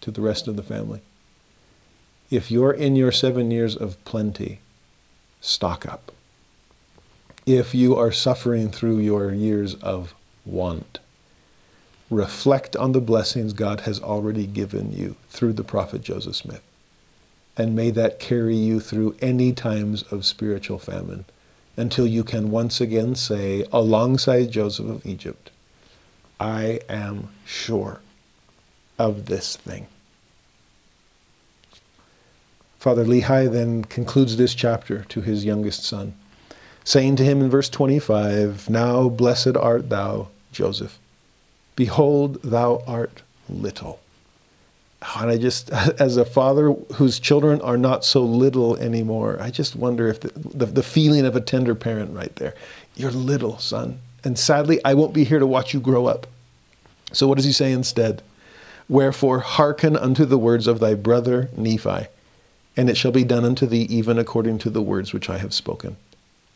to the rest of the family. If you're in your seven years of plenty, stock up. If you are suffering through your years of want, reflect on the blessings God has already given you through the prophet Joseph Smith and may that carry you through any times of spiritual famine until you can once again say, alongside Joseph of Egypt, I am sure of this thing. Father Lehi then concludes this chapter to his youngest son, saying to him in verse 25, Now blessed art thou, Joseph. Behold, thou art little and I just, as a father whose children are not so little anymore, I just wonder if the, the, the, feeling of a tender parent right there, you're little, son. And sadly, I won't be here to watch you grow up. So what does he say instead? Wherefore, hearken unto the words of thy brother Nephi, and it shall be done unto thee even according to the words which I have spoken.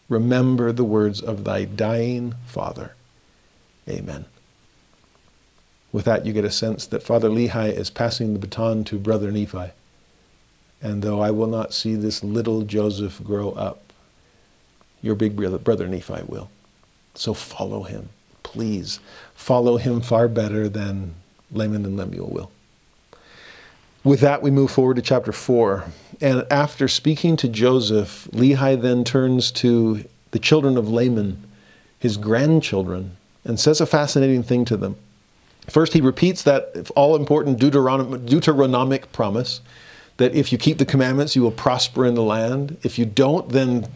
Remember the words of thy dying father. Amen. With that, you get a sense that Father Lehi is passing the baton to Brother Nephi. And though I will not see this little Joseph grow up, your big brother, brother Nephi will. So follow him. Please follow him far better than Laman and Lemuel will. With that, we move forward to chapter 4. And after speaking to Joseph, Lehi then turns to the children of Laman, his grandchildren, and says a fascinating thing to them. First, he repeats that all important Deuteronomic promise that if you keep the commandments, you will prosper in the land. If you don't, then,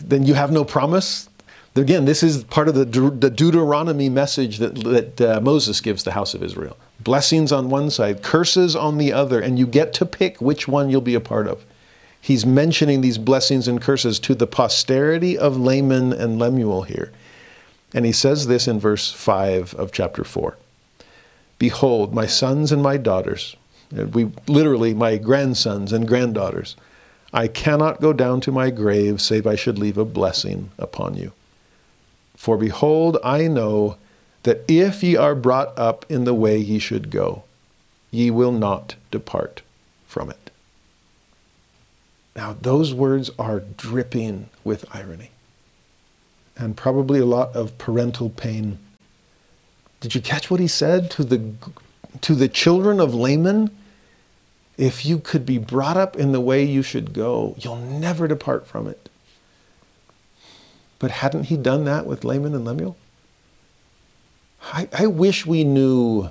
then you have no promise. Again, this is part of the, the Deuteronomy message that, that uh, Moses gives the house of Israel. Blessings on one side, curses on the other, and you get to pick which one you'll be a part of. He's mentioning these blessings and curses to the posterity of Laman and Lemuel here. And he says this in verse 5 of chapter 4 Behold, my sons and my daughters, uh, we literally my grandsons and granddaughters, I cannot go down to my grave save I should leave a blessing upon you. For behold, I know that if ye are brought up in the way ye should go, ye will not depart from it. Now, those words are dripping with irony and probably a lot of parental pain. Did you catch what he said to the, to the children of Laman? If you could be brought up in the way you should go, you'll never depart from it. But hadn't he done that with Laman and Lemuel? I, I wish we knew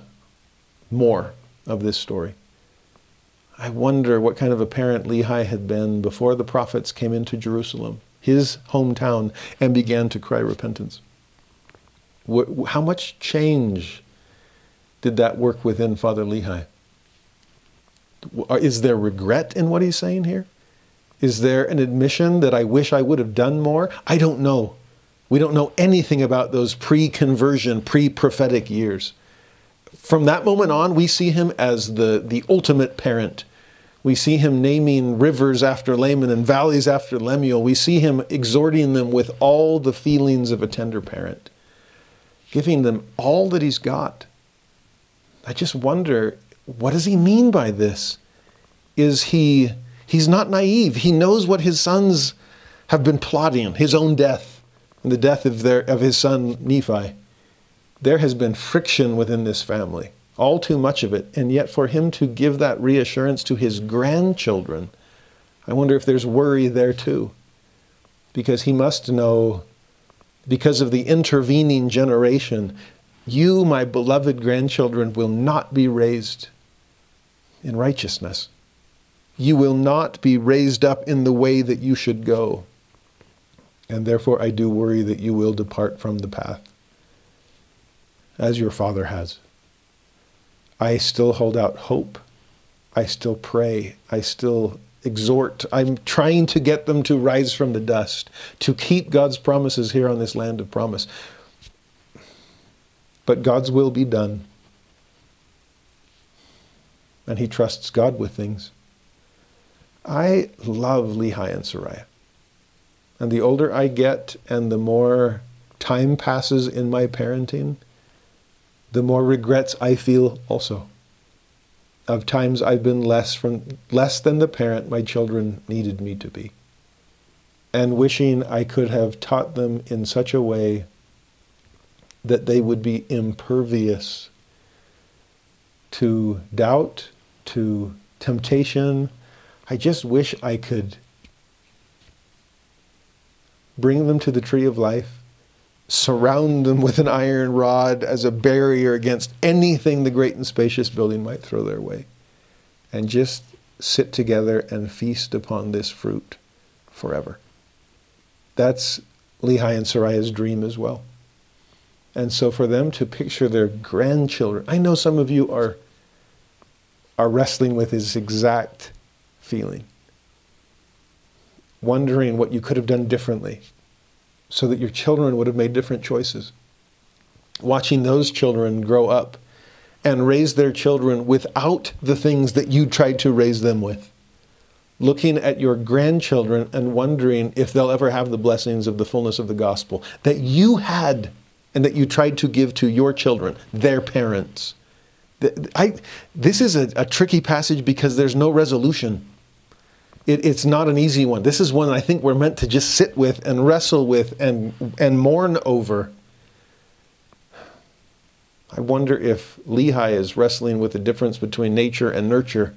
more of this story. I wonder what kind of a parent Lehi had been before the prophets came into Jerusalem, his hometown, and began to cry repentance. How much change did that work within Father Lehi? Is there regret in what he's saying here? Is there an admission that I wish I would have done more? I don't know. We don't know anything about those pre conversion, pre prophetic years. From that moment on, we see him as the, the ultimate parent. We see him naming rivers after Laman and valleys after Lemuel. We see him exhorting them with all the feelings of a tender parent, giving them all that he's got. I just wonder what does he mean by this? Is he He's not naive. He knows what his sons have been plotting his own death and the death of, their, of his son Nephi. There has been friction within this family, all too much of it. And yet, for him to give that reassurance to his grandchildren, I wonder if there's worry there too. Because he must know, because of the intervening generation, you, my beloved grandchildren, will not be raised in righteousness you will not be raised up in the way that you should go. And therefore, I do worry that you will depart from the path, as your father has. I still hold out hope. I still pray. I still exhort. I'm trying to get them to rise from the dust, to keep God's promises here on this land of promise. But God's will be done. And he trusts God with things. I love Lehi and Sariah. And the older I get and the more time passes in my parenting, the more regrets I feel also. Of times I've been less from less than the parent my children needed me to be. And wishing I could have taught them in such a way that they would be impervious to doubt, to temptation, I just wish I could bring them to the tree of life, surround them with an iron rod as a barrier against anything the great and spacious building might throw their way, and just sit together and feast upon this fruit forever. That's Lehi and Sariah's dream as well. And so for them to picture their grandchildren, I know some of you are, are wrestling with this exact feeling. Wondering what you could have done differently so that your children would have made different choices. Watching those children grow up and raise their children without the things that you tried to raise them with. Looking at your grandchildren and wondering if they'll ever have the blessings of the fullness of the gospel that you had and that you tried to give to your children, their parents. I, this is a, a tricky passage because there's no resolution it, it's not an easy one. This is one I think we're meant to just sit with and wrestle with and, and mourn over. I wonder if Lehi is wrestling with the difference between nature and nurture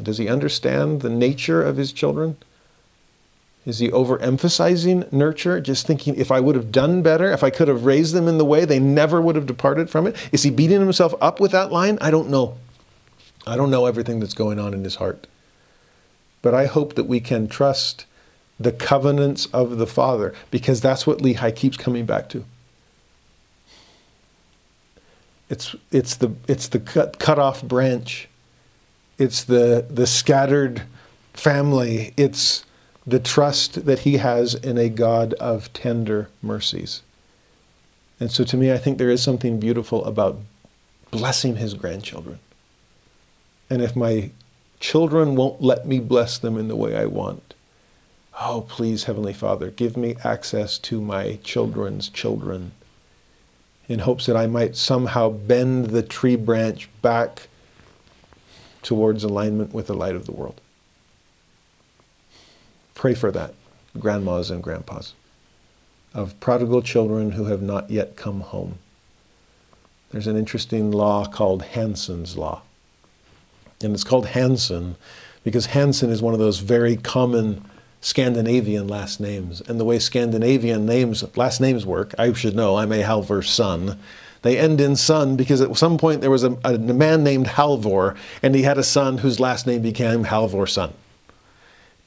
Does he understand the nature of his children? Is he overemphasizing nurture, just thinking if I would have done better, if I could have raised them in the way, they never would have departed from it? Is he beating himself up with that line? I don't know. I don't know everything that's going on in his heart. But I hope that we can trust the covenants of the Father because that's what Lehi keeps coming back to. It's, it's the, it's the cut, cut off branch. It's the, the scattered family. It's the trust that he has in a God of tender mercies. And so to me, I think there is something beautiful about blessing his grandchildren. And if my children won't let me bless them in the way I want, oh, please, Heavenly Father, give me access to my children's children in hopes that I might somehow bend the tree branch back towards alignment with the light of the world. Pray for that, grandmas and grandpas, of prodigal children who have not yet come home. There's an interesting law called Hansen's Law. And it's called Hansen because Hansen is one of those very common Scandinavian last names. And the way Scandinavian names, last names work, I should know, I'm a Halvor son. They end in son because at some point there was a, a man named Halvor, and he had a son whose last name became Halvor son.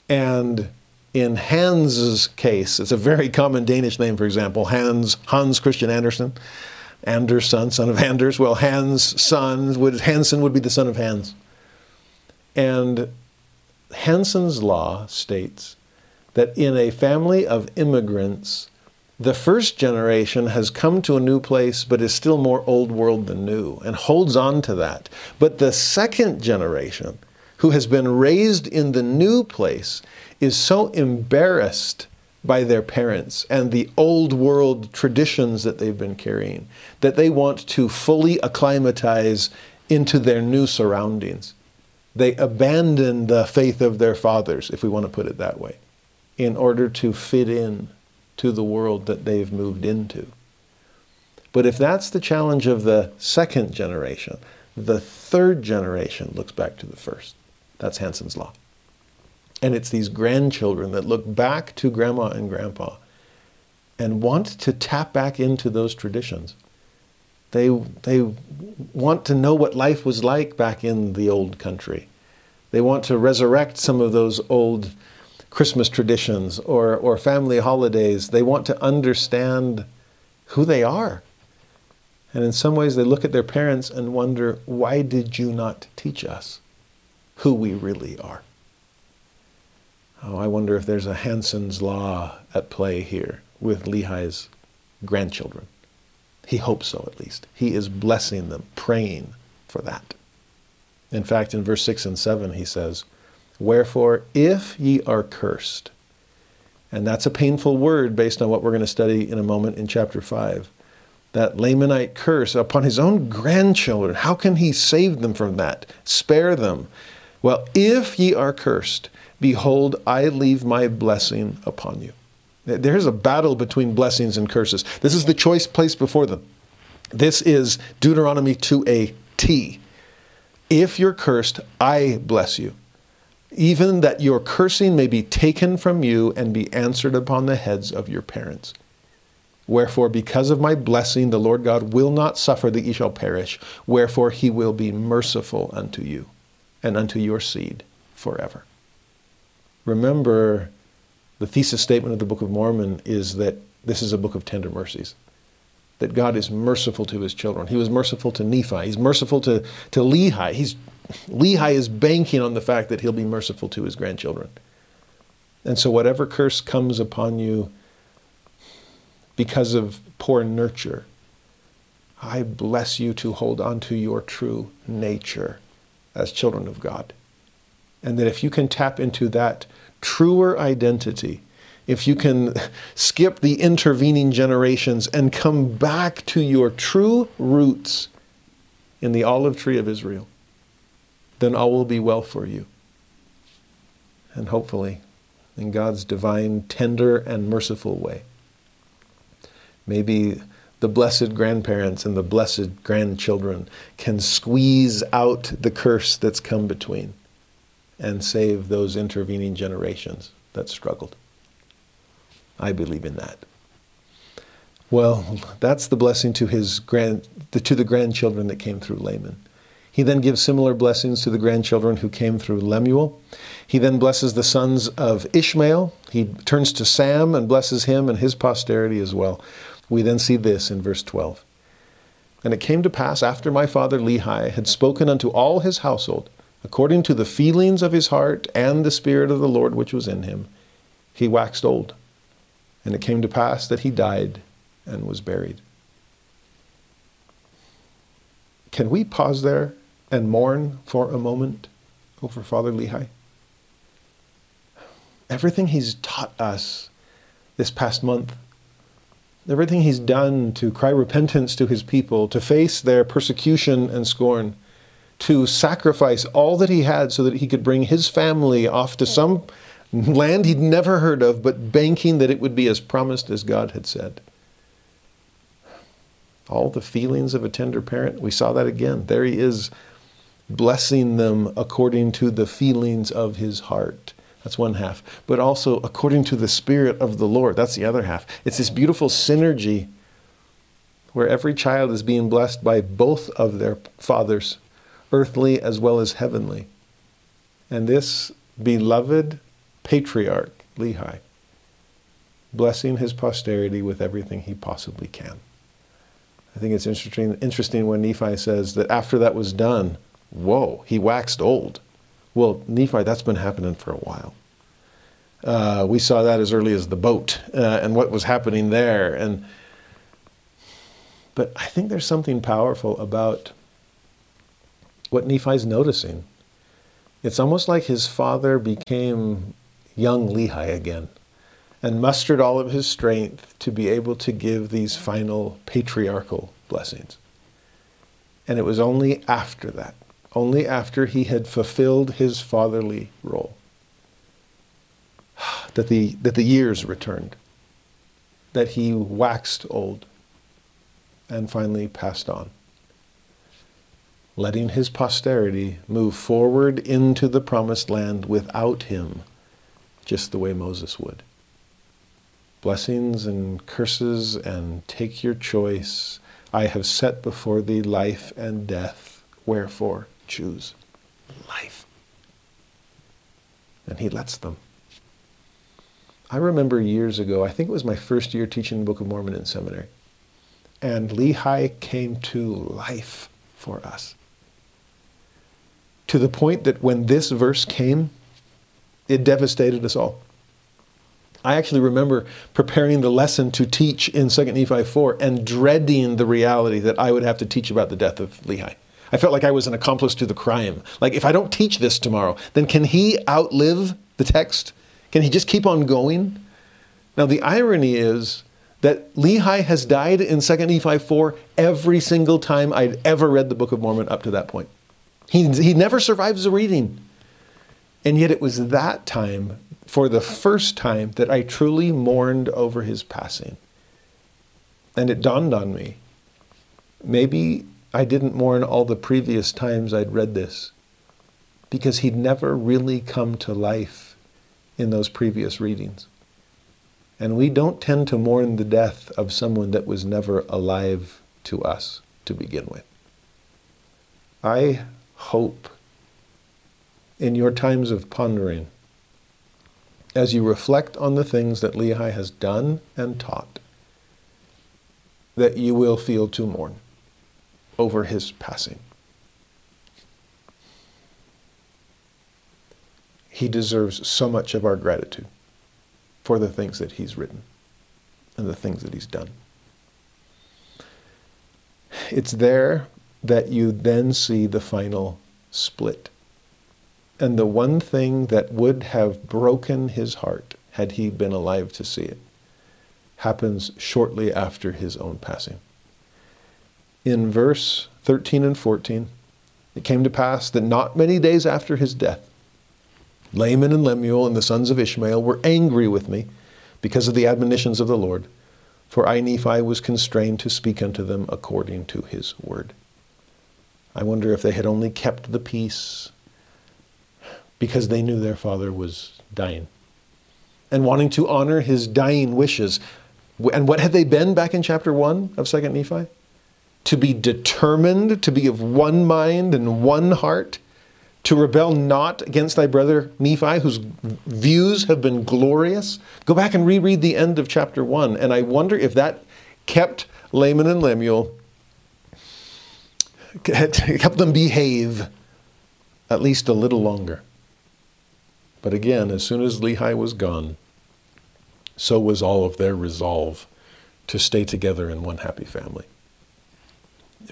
And in Hans's case, it's a very common Danish name, for example, Hans, Hans Christian Andersen, Anders' son, son of Anders. Well, Hans' son, would, Hansen would be the son of Hans. And Hansen's law states that in a family of immigrants, the first generation has come to a new place but is still more old world than new and holds on to that. But the second generation, who has been raised in the new place, is so embarrassed by their parents and the old world traditions that they've been carrying that they want to fully acclimatize into their new surroundings. They abandon the faith of their fathers, if we want to put it that way, in order to fit in to the world that they've moved into. But if that's the challenge of the second generation, the third generation looks back to the first. That's Hansen's Law. And it's these grandchildren that look back to grandma and grandpa and want to tap back into those traditions. They, they want to know what life was like back in the old country. They want to resurrect some of those old Christmas traditions or, or family holidays. They want to understand who they are. And in some ways, they look at their parents and wonder, why did you not teach us who we really are? Oh, I wonder if there's a Hansen's Law at play here with Lehi's grandchildren. He hopes so, at least. He is blessing them, praying for that. In fact, in verse 6 and 7, he says, Wherefore, if ye are cursed, and that's a painful word based on what we're going to study in a moment in chapter 5. That Lamanite curse upon his own grandchildren. How can he save them from that? Spare them. Well, if ye are cursed, Behold, I leave my blessing upon you. There's a battle between blessings and curses. This is the choice placed before them. This is Deuteronomy 2 a T. If you're cursed, I bless you. Even that your cursing may be taken from you and be answered upon the heads of your parents. Wherefore, because of my blessing, the Lord God will not suffer that ye shall perish. Wherefore, he will be merciful unto you and unto your seed forever remember the thesis statement of the Book of Mormon is that this is a book of tender mercies. That God is merciful to his children. He was merciful to Nephi. He's merciful to, to Lehi. He's, Lehi is banking on the fact that he'll be merciful to his grandchildren. And so, whatever curse comes upon you because of poor nurture, I bless you to hold on to your true nature as children of God. And that if you can tap into that truer identity, if you can skip the intervening generations and come back to your true roots in the olive tree of Israel, then all will be well for you. And hopefully, in God's divine, tender, and merciful way. Maybe the blessed grandparents and the blessed grandchildren can squeeze out the curse that's come between and save those intervening generations that struggled. I believe in that. Well, that's the blessing to his grand, to the grandchildren that came through Laman. He then gives similar blessings to the grandchildren who came through Lemuel. He then blesses the sons of Ishmael. He turns to Sam and blesses him and his posterity as well. We then see this in verse 12. And it came to pass after my father Lehi had spoken unto all his household, according to the feelings of his heart and the Spirit of the Lord which was in him, he waxed old. And it came to pass that he died and was buried. Can we pause there and mourn for a moment over Father Lehi? Everything he's taught us this past month everything he's done to cry repentance to his people, to face their persecution and scorn, to sacrifice all that he had so that he could bring his family off to some land he'd never heard of, but banking that it would be as promised as God had said. All the feelings of a tender parent, we saw that again. There he is blessing them according to the feelings of his heart. That's one half. But also according to the Spirit of the Lord. That's the other half. It's this beautiful synergy where every child is being blessed by both of their fathers, earthly as well as heavenly. And this beloved patriarch, Lehi, blessing his posterity with everything he possibly can. I think it's interesting, interesting when Nephi says that after that was done, whoa, he waxed old. Well, Nephi, that's been happening for a while. Uh, we saw that as early as the boat uh, and what was happening there. And but I think there's something powerful about what Nephi's noticing. It's almost like his father became young Lehi again and mustered all of his strength to be able to give these final patriarchal blessings. And it was only after that only after he had fulfilled his fatherly role. That the, that the years returned, that he waxed old and finally passed on, letting his posterity move forward into the promised land without him, just the way Moses would. Blessings and curses and take your choice. I have set before thee life and death. Wherefore? choose life. And he lets them. I remember years ago, I think it was my first year teaching the Book of Mormon in seminary, and Lehi came to life for us. To the point that when this verse came, it devastated us all. I actually remember preparing the lesson to teach in 2 Nephi 4 and dreading the reality that I would have to teach about the death of Lehi. I felt like I was an accomplice to the crime. Like, if I don't teach this tomorrow, then can he outlive the text? Can he just keep on going? Now, the irony is that Lehi has died in 2 Nephi 4 every single time I'd ever read the Book of Mormon up to that point. He, he never survives a reading. And yet, it was that time, for the first time, that I truly mourned over his passing. And it dawned on me maybe I didn't mourn all the previous times I'd read this because he'd never really come to life in those previous readings. And we don't tend to mourn the death of someone that was never alive to us to begin with. I hope in your times of pondering, as you reflect on the things that Lehi has done and taught, that you will feel to mourn over his passing. He deserves so much of our gratitude for the things that he's written and the things that he's done. It's there that you then see the final split. And the one thing that would have broken his heart had he been alive to see it happens shortly after his own passing in verse 13 and 14, it came to pass that not many days after his death, Laman and Lemuel and the sons of Ishmael were angry with me because of the admonitions of the Lord, for I, Nephi, was constrained to speak unto them according to his word. I wonder if they had only kept the peace, because they knew their father was dying and wanting to honor his dying wishes. And what had they been back in chapter 1 of 2nd Nephi? To be determined, to be of one mind and one heart, to rebel not against thy brother Nephi, whose views have been glorious. Go back and reread the end of chapter 1, and I wonder if that kept Laman and Lemuel, kept them behave at least a little longer. But again, as soon as Lehi was gone, so was all of their resolve to stay together in one happy family.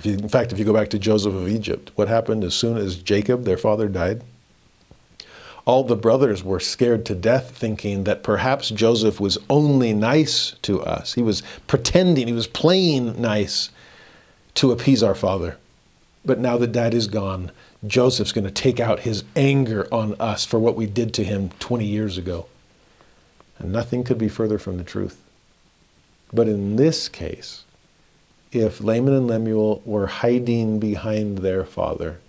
You, in fact, if you go back to Joseph of Egypt, what happened as soon as Jacob, their father, died? All the brothers were scared to death, thinking that perhaps Joseph was only nice to us. He was pretending, he was playing nice to appease our father. But now that dad is gone, Joseph's going to take out his anger on us for what we did to him 20 years ago. And nothing could be further from the truth. But in this case, if Laman and Lemuel were hiding behind their father,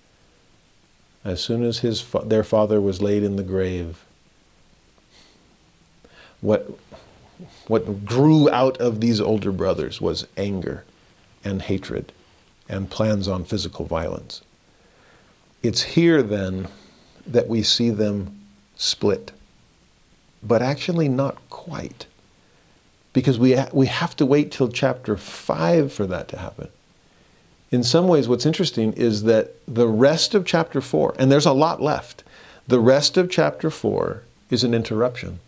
as soon as his, their father was laid in the grave, what, what grew out of these older brothers was anger and hatred and plans on physical violence. It's here then that we see them split but actually not quite. Because we, ha- we have to wait till chapter 5 for that to happen. In some ways, what's interesting is that the rest of chapter 4, and there's a lot left, the rest of chapter 4 is an interruption.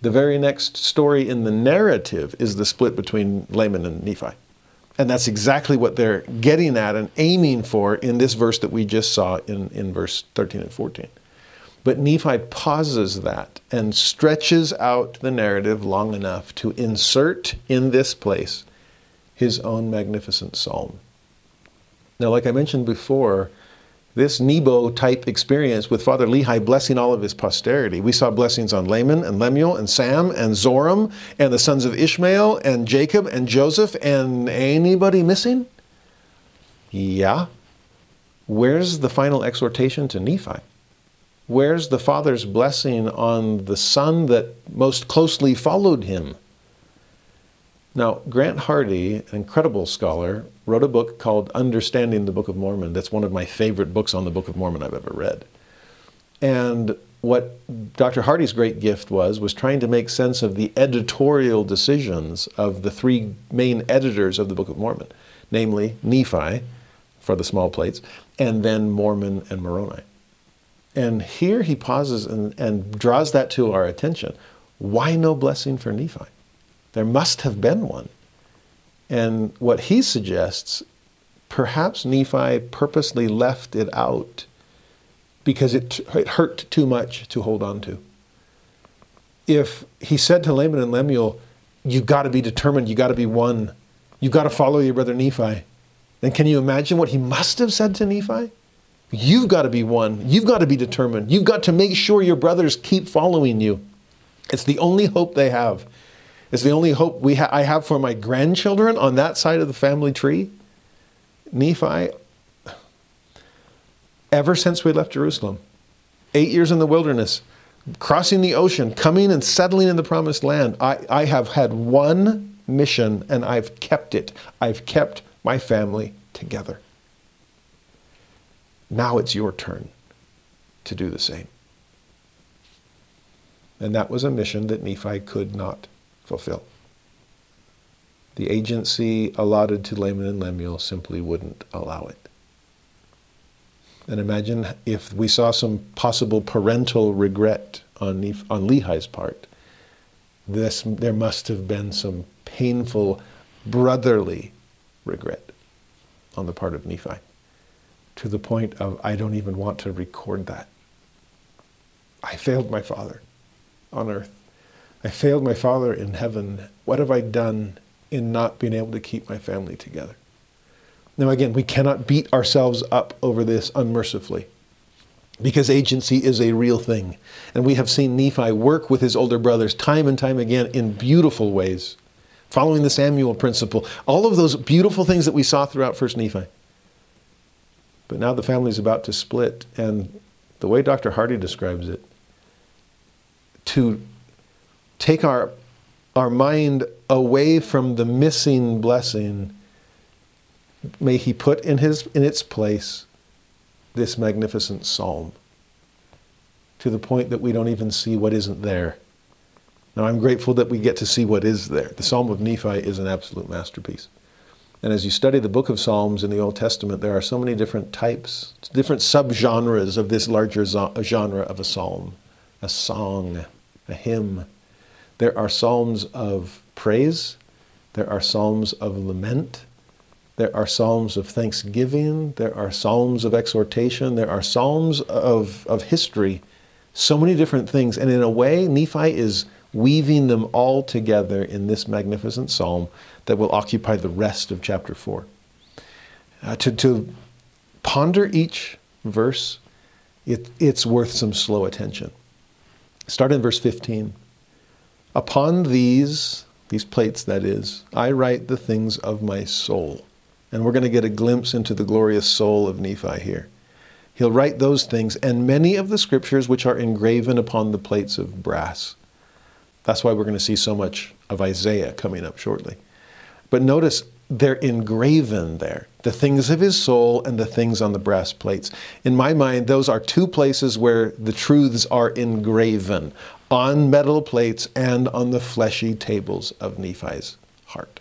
The very next story in the narrative is the split between Laman and Nephi. And that's exactly what they're getting at and aiming for in this verse that we just saw in, in verse 13 and 14. But Nephi pauses that and stretches out the narrative long enough to insert in this place his own magnificent psalm. Now, like I mentioned before, this Nebo type experience with Father Lehi blessing all of his posterity. We saw blessings on Laman and Lemuel and Sam and Zoram and the sons of Ishmael and Jacob and Joseph and anybody missing? Yeah. Where's the final exhortation to Nephi? Where's the Father's blessing on the Son that most closely followed him? Now, Grant Hardy, an incredible scholar, wrote a book called Understanding the Book of Mormon. That's one of my favorite books on the Book of Mormon I've ever read. And what Dr. Hardy's great gift was, was trying to make sense of the editorial decisions of the three main editors of the Book of Mormon, namely Nephi for the small plates, and then Mormon and Moroni. And here he pauses and, and draws that to our attention. Why no blessing for Nephi? There must have been one. And what he suggests, perhaps Nephi purposely left it out because it, it hurt too much to hold on to. If he said to Laman and Lemuel, You've got to be determined, you've got to be one, you've got to follow your brother Nephi, then can you imagine what he must have said to Nephi? You've got to be one. You've got to be determined. You've got to make sure your brothers keep following you. It's the only hope they have. It's the only hope we ha- I have for my grandchildren on that side of the family tree. Nephi, ever since we left Jerusalem, eight years in the wilderness, crossing the ocean, coming and settling in the promised land, I, I have had one mission and I've kept it. I've kept my family together. Now it's your turn to do the same. And that was a mission that Nephi could not fulfill. The agency allotted to Laman and Lemuel simply wouldn't allow it. And imagine if we saw some possible parental regret on, Neph- on Lehi's part. This, there must have been some painful brotherly regret on the part of Nephi to the point of I don't even want to record that. I failed my Father on earth. I failed my Father in heaven. What have I done in not being able to keep my family together? Now, again, we cannot beat ourselves up over this unmercifully because agency is a real thing. And we have seen Nephi work with his older brothers time and time again in beautiful ways, following the Samuel principle. All of those beautiful things that we saw throughout 1st Nephi. But now the family is about to split, and the way Dr. Hardy describes it, to take our, our mind away from the missing blessing, may He put in, his, in its place this magnificent psalm to the point that we don't even see what isn't there. Now, I'm grateful that we get to see what is there. The Psalm of Nephi is an absolute masterpiece. And as you study the book of Psalms in the Old Testament, there are so many different types, different subgenres of this larger genre of a psalm, a song, a hymn. There are psalms of praise, there are psalms of lament, there are psalms of thanksgiving, there are psalms of exhortation, there are psalms of, of history, so many different things. And in a way, Nephi is weaving them all together in this magnificent psalm that will occupy the rest of chapter 4. Uh, to, to ponder each verse, it, it's worth some slow attention. Start in verse 15. Upon these, these plates that is, I write the things of my soul. And we're going to get a glimpse into the glorious soul of Nephi here. He'll write those things and many of the scriptures which are engraven upon the plates of brass. That's why we're going to see so much of Isaiah coming up shortly. But notice they're engraven there the things of his soul and the things on the brass plates. In my mind, those are two places where the truths are engraven on metal plates and on the fleshy tables of Nephi's heart.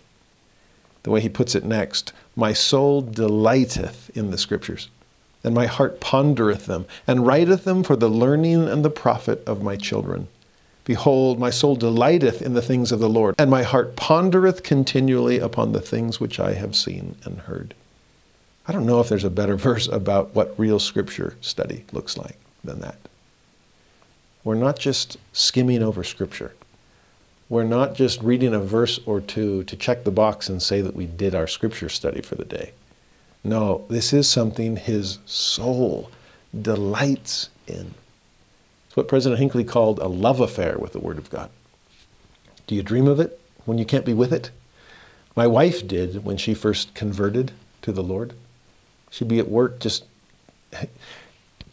The way he puts it next My soul delighteth in the scriptures, and my heart pondereth them, and writeth them for the learning and the profit of my children. Behold, my soul delighteth in the things of the Lord, and my heart pondereth continually upon the things which I have seen and heard. I don't know if there's a better verse about what real scripture study looks like than that. We're not just skimming over scripture. We're not just reading a verse or two to check the box and say that we did our scripture study for the day. No, this is something his soul delights in. It's what President Hinckley called a love affair with the Word of God. Do you dream of it when you can't be with it? My wife did when she first converted to the Lord. She'd be at work just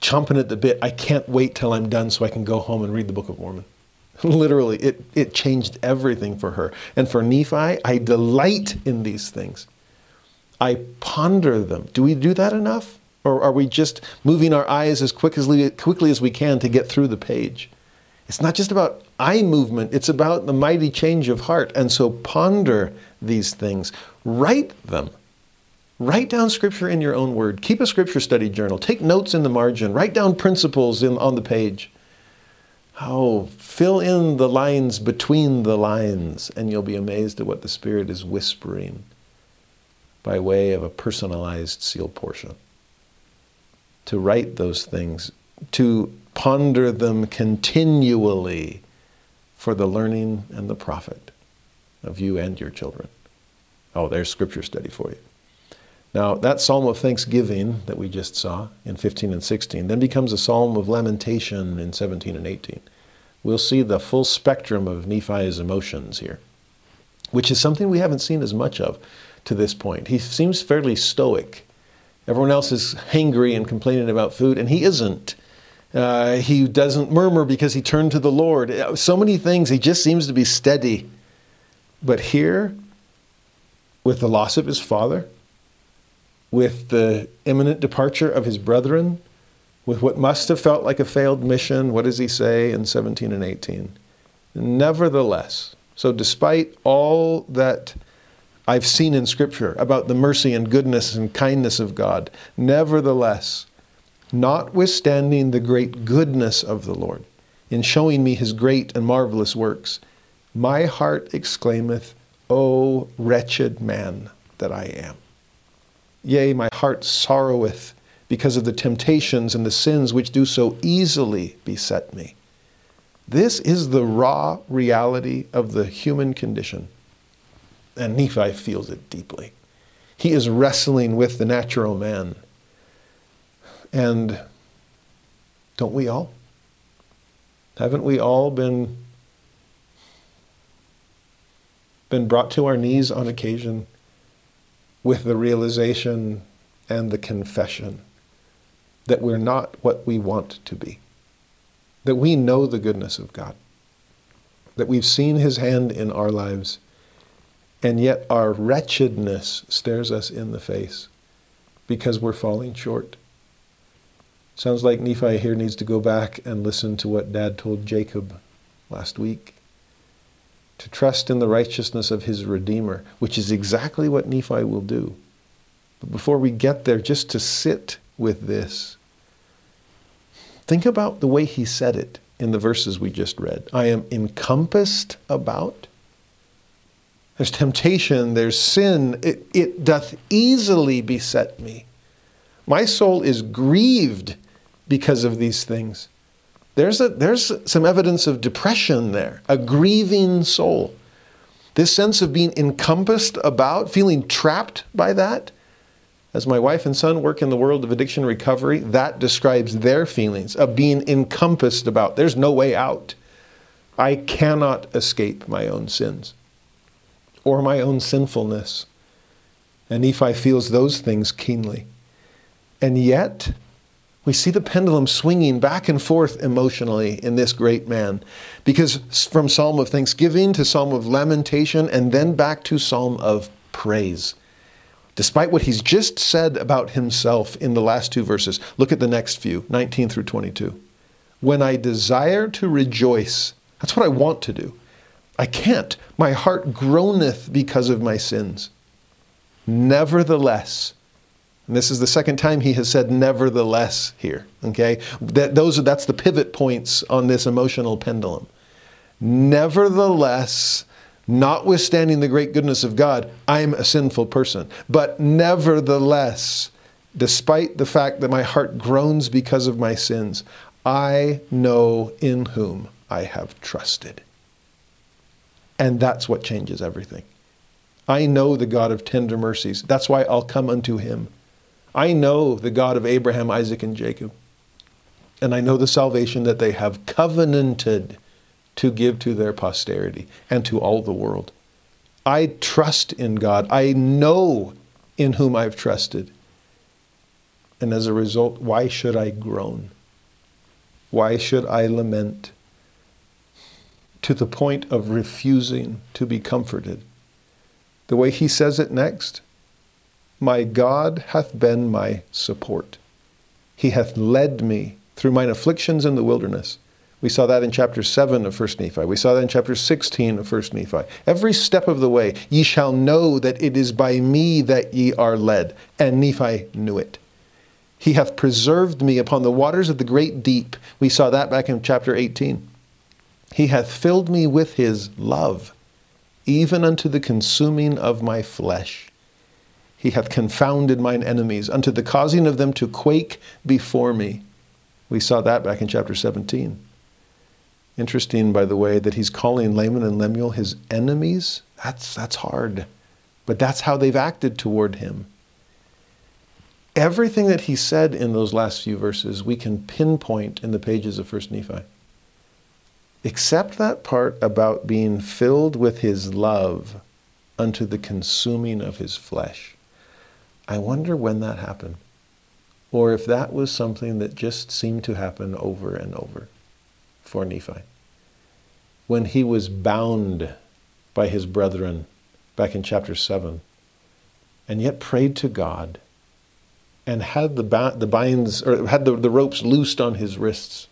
chomping at the bit. I can't wait till I'm done so I can go home and read the Book of Mormon. Literally, it, it changed everything for her. And for Nephi, I delight in these things. I ponder them. Do we do that enough? Or are we just moving our eyes as quickly as we can to get through the page? It's not just about eye movement, it's about the mighty change of heart. And so ponder these things, write them. Write down scripture in your own word. Keep a scripture study journal. Take notes in the margin. Write down principles in, on the page. Oh, fill in the lines between the lines, and you'll be amazed at what the Spirit is whispering by way of a personalized seal portion to write those things, to ponder them continually for the learning and the profit of you and your children. Oh, there's scripture study for you. Now, that psalm of thanksgiving that we just saw in 15 and 16 then becomes a psalm of lamentation in 17 and 18. We'll see the full spectrum of Nephi's emotions here, which is something we haven't seen as much of to this point. He seems fairly stoic Everyone else is hangry and complaining about food, and he isn't. Uh, he doesn't murmur because he turned to the Lord. Uh, so many things, he just seems to be steady. But here, with the loss of his father, with the imminent departure of his brethren, with what must have felt like a failed mission, what does he say in 17 and 18? Nevertheless, so despite all that I've seen in Scripture about the mercy and goodness and kindness of God. Nevertheless, notwithstanding the great goodness of the Lord, in showing me his great and marvelous works, my heart exclaimeth, O wretched man that I am. Yea, my heart sorroweth because of the temptations and the sins which do so easily beset me. This is the raw reality of the human condition. And Nephi feels it deeply. He is wrestling with the natural man. And don't we all? Haven't we all been, been brought to our knees on occasion with the realization and the confession that we're not what we want to be, that we know the goodness of God, that we've seen His hand in our lives, and yet our wretchedness stares us in the face because we're falling short. Sounds like Nephi here needs to go back and listen to what Dad told Jacob last week. To trust in the righteousness of his Redeemer, which is exactly what Nephi will do. But before we get there, just to sit with this, think about the way he said it in the verses we just read. I am encompassed about. There's temptation, there's sin. It, it doth easily beset me. My soul is grieved because of these things. There's, a, there's some evidence of depression there, a grieving soul. This sense of being encompassed about, feeling trapped by that. As my wife and son work in the world of addiction recovery, that describes their feelings of being encompassed about. There's no way out. I cannot escape my own sins or my own sinfulness. And Nephi feels those things keenly. And yet, we see the pendulum swinging back and forth emotionally in this great man. Because from Psalm of Thanksgiving to Psalm of Lamentation and then back to Psalm of Praise. Despite what he's just said about himself in the last two verses, look at the next few 19 through 22. When I desire to rejoice, that's what I want to do. I can't. My heart groaneth because of my sins. Nevertheless, and this is the second time he has said nevertheless here. Okay? That those that's the pivot points on this emotional pendulum. Nevertheless, notwithstanding the great goodness of God, I'm a sinful person. But nevertheless, despite the fact that my heart groans because of my sins, I know in whom I have trusted. And that's what changes everything. I know the God of tender mercies. That's why I'll come unto him. I know the God of Abraham, Isaac, and Jacob. And I know the salvation that they have covenanted to give to their posterity and to all the world. I trust in God. I know in whom I've trusted. And as a result, why should I groan? Why should I lament? To the point of refusing to be comforted. The way he says it next my God hath been my support. He hath led me through mine afflictions in the wilderness. We saw that in chapter 7 of 1 Nephi. We saw that in chapter 16 of 1 Nephi. Every step of the way, ye shall know that it is by me that ye are led. And Nephi knew it. He hath preserved me upon the waters of the great deep. We saw that back in chapter 18. He hath filled me with his love, even unto the consuming of my flesh. He hath confounded mine enemies unto the causing of them to quake before me. We saw that back in chapter 17. Interesting, by the way, that he's calling Laman and Lemuel his enemies. That's, that's hard. But that's how they've acted toward him. Everything that he said in those last few verses, we can pinpoint in the pages of 1 Nephi. Except that part about being filled with his love unto the consuming of his flesh. I wonder when that happened. Or if that was something that just seemed to happen over and over for Nephi. When he was bound by his brethren back in chapter 7, and yet prayed to God and had the, ba- the binds or had the, the ropes loosed on his wrists.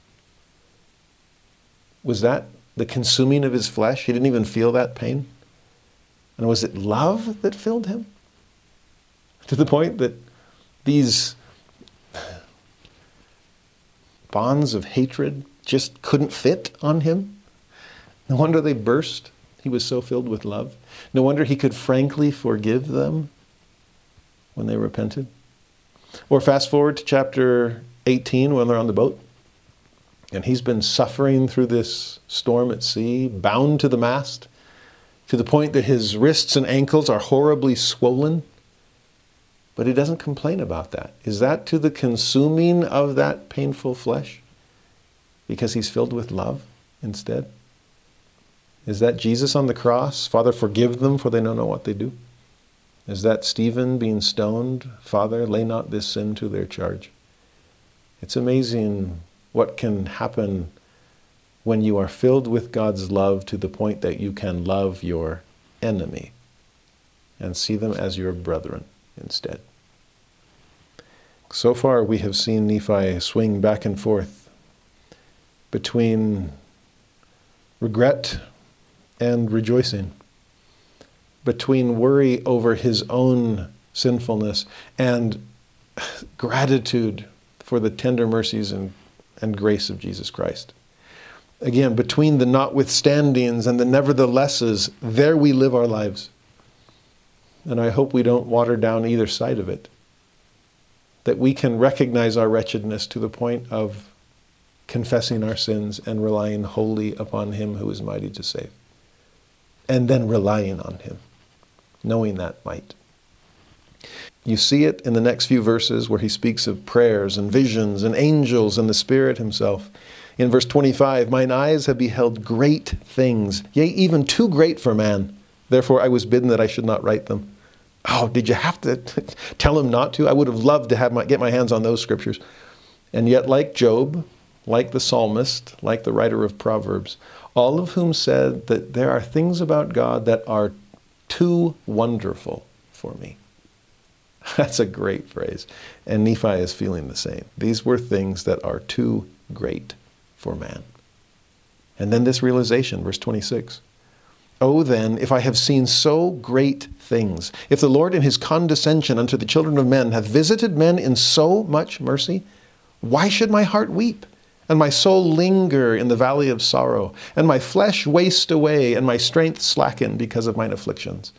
Was that the consuming of his flesh? He didn't even feel that pain. And was it love that filled him? To the point that these bonds of hatred just couldn't fit on him. No wonder they burst. He was so filled with love. No wonder he could frankly forgive them when they repented. Or fast forward to chapter 18 when they're on the boat. And he's been suffering through this storm at sea, bound to the mast, to the point that his wrists and ankles are horribly swollen. But he doesn't complain about that. Is that to the consuming of that painful flesh? Because he's filled with love instead? Is that Jesus on the cross? Father, forgive them, for they don't know what they do. Is that Stephen being stoned? Father, lay not this sin to their charge. It's amazing what can happen when you are filled with God's love to the point that you can love your enemy and see them as your brethren instead. So far, we have seen Nephi swing back and forth between regret and rejoicing, between worry over his own sinfulness and gratitude for the tender mercies and, and grace of Jesus Christ. Again, between the notwithstandings and the neverthelesses, there we live our lives. And I hope we don't water down either side of it. That we can recognize our wretchedness to the point of confessing our sins and relying wholly upon Him who is mighty to save. And then relying on Him, knowing that might. You see it in the next few verses where he speaks of prayers and visions and angels and the Spirit Himself. In verse 25, Mine eyes have beheld great things, yea, even too great for man. Therefore I was bidden that I should not write them. Oh, did you have to tell him not to? I would have loved to have my, get my hands on those scriptures. And yet, like Job, like the psalmist, like the writer of Proverbs, all of whom said that there are things about God that are too wonderful for me. That's a great phrase. And Nephi is feeling the same. These were things that are too great for man. And then this realization, verse 26. Oh, then, if I have seen so great things, if the Lord in his condescension unto the children of men hath visited men in so much mercy, why should my heart weep, and my soul linger in the valley of sorrow, and my flesh waste away, and my strength slacken because of mine afflictions?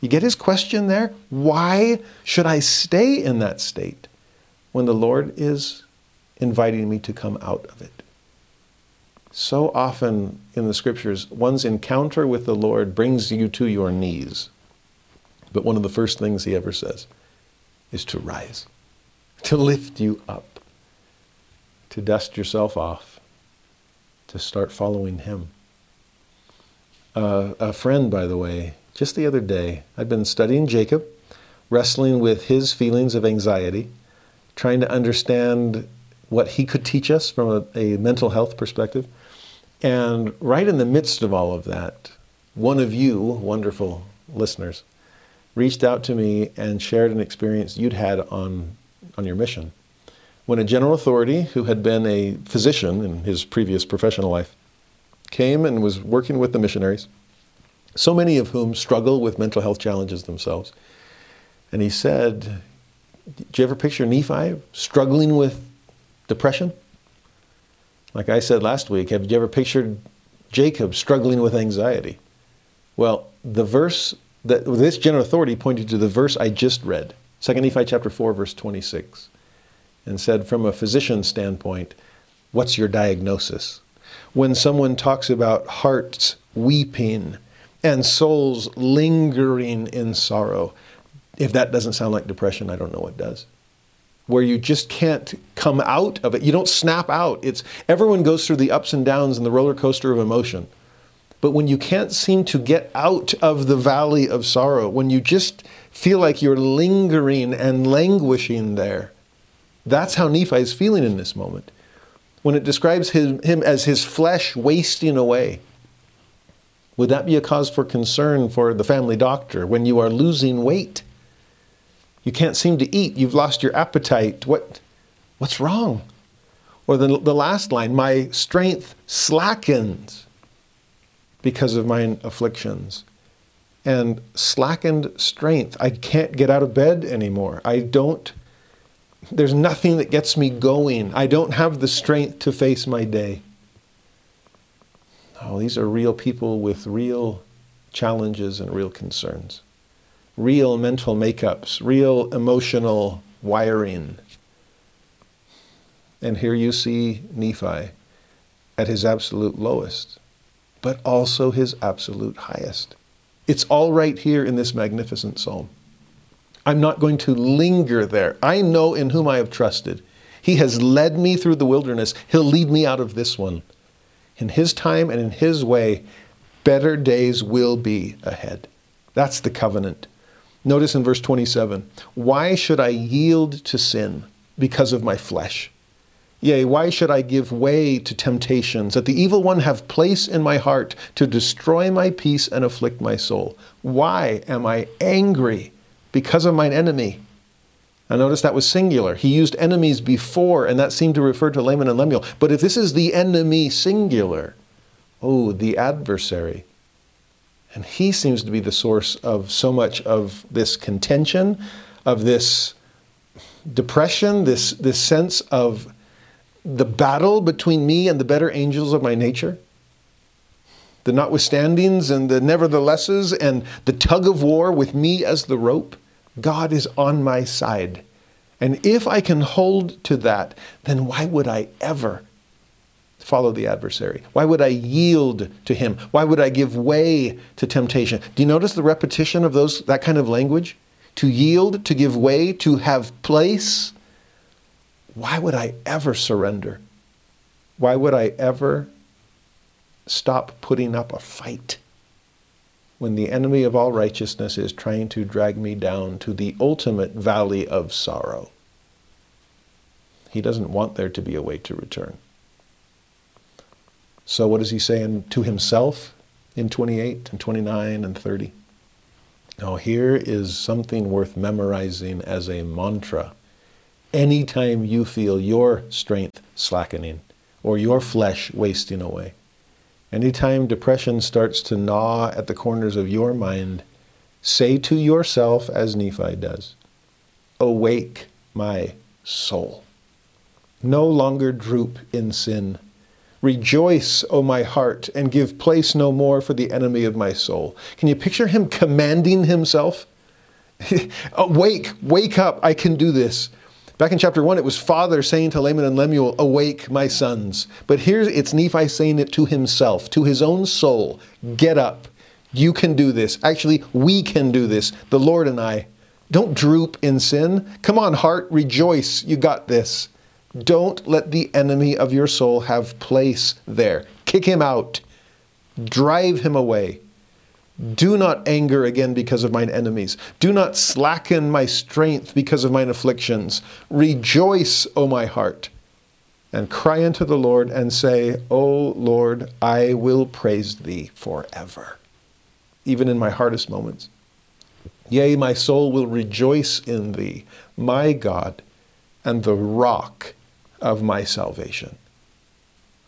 You get his question there? Why should I stay in that state when the Lord is inviting me to come out of it? So often in the scriptures, one's encounter with the Lord brings you to your knees. But one of the first things he ever says is to rise, to lift you up, to dust yourself off, to start following him. Uh, a friend, by the way, just the other day, I'd been studying Jacob, wrestling with his feelings of anxiety, trying to understand what he could teach us from a, a mental health perspective. And right in the midst of all of that, one of you, wonderful listeners, reached out to me and shared an experience you'd had on, on your mission. When a general authority who had been a physician in his previous professional life came and was working with the missionaries, so many of whom struggle with mental health challenges themselves. And he said, Do you ever picture Nephi struggling with depression? Like I said last week, have you ever pictured Jacob struggling with anxiety? Well, the verse that this general authority pointed to the verse I just read, 2 Nephi chapter 4, verse 26, and said, from a physician's standpoint, what's your diagnosis? When someone talks about hearts weeping and souls lingering in sorrow, if that doesn't sound like depression, I don't know what does where you just can't come out of it. You don't snap out. It's everyone goes through the ups and downs and the roller coaster of emotion. But when you can't seem to get out of the valley of sorrow, when you just feel like you're lingering and languishing there, that's how Nephi is feeling in this moment. When it describes him, him as his flesh wasting away, would that be a cause for concern for the family doctor when you are losing weight? You can't seem to eat. You've lost your appetite. What, what's wrong? Or the, the last line, my strength slackens because of my afflictions. And slackened strength. I can't get out of bed anymore. I don't, there's nothing that gets me going. I don't have the strength to face my day. Oh, these are real people with real challenges and real concerns real mental makeups, real emotional wiring. And here you see Nephi at his absolute lowest, but also his absolute highest. It's all right here in this magnificent psalm. I'm not going to linger there. I know in whom I have trusted. He has led me through the wilderness. He'll lead me out of this one. In His time and in His way, better days will be ahead. That's the covenant. Notice in verse 27 Why should I yield to sin because of my flesh? Yea, why should I give way to temptations, that the evil one have place in my heart to destroy my peace and afflict my soul? Why am I angry because of mine enemy? Now notice that was singular. He used enemies before, and that seemed to refer to Laman and Lemuel. But if this is the enemy singular, oh, the adversary. And he seems to be the source of so much of this contention, of this depression, this, this sense of the battle between me and the better angels of my nature, the notwithstandings and the neverthelesses, and the tug of war with me as the rope, God is on my side. And if I can hold to that, then why would I ever follow the adversary? Why would I yield to him? Why would I give way to temptation? Do you notice the repetition of those that kind of language? To yield, to give way, to have place why would I ever surrender? Why would I ever stop putting up a fight when the enemy of all righteousness is trying to drag me down to the ultimate valley of sorrow? He doesn't want there to be a way to return. So, what does he say in, to himself in 28 and 29 and 30? Now, here is something worth memorizing as a mantra anytime you feel your strength slackening or your flesh wasting away. Anytime depression starts to gnaw at the corners of your mind, say to yourself, as Nephi does, Awake, my soul. No longer droop in sin. Rejoice, O my heart, and give place no more for the enemy of my soul. Can you picture him commanding himself? Uh, Awake, wake up, I can do this. Back in chapter 1, it was Father saying to Laman and Lemuel, Awake, my sons. But here it's Nephi saying it to himself, to his own soul Get up. You can do this. Actually, we can do this, the Lord and I. Don't droop in sin. Come on, heart, rejoice. You got this. Don't let the enemy of your soul have place there. Kick him out. Drive him away. Do not anger again because of mine enemies. Do not slacken my strength because of mine afflictions. Rejoice, O my heart, and cry unto the Lord and say, O Lord, I will praise thee forever, even in my hardest moments. Yea, my soul will rejoice in thee, my God, and the rock of my salvation.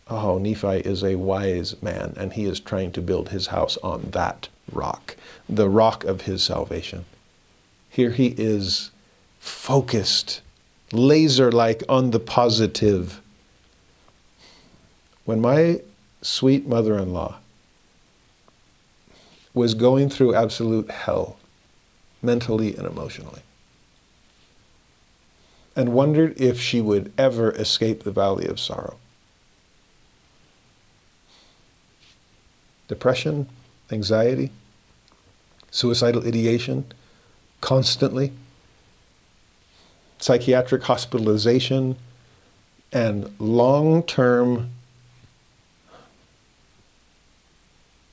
Oh, Nephi is a wise man, and he is trying to build his house on that rock, the rock of his salvation. Here he is focused, laser like on the positive. When my sweet mother in law was going through absolute hell, mentally and emotionally, and wondered if she would ever escape the valley of sorrow. Depression, anxiety, suicidal ideation constantly, psychiatric hospitalization, and long term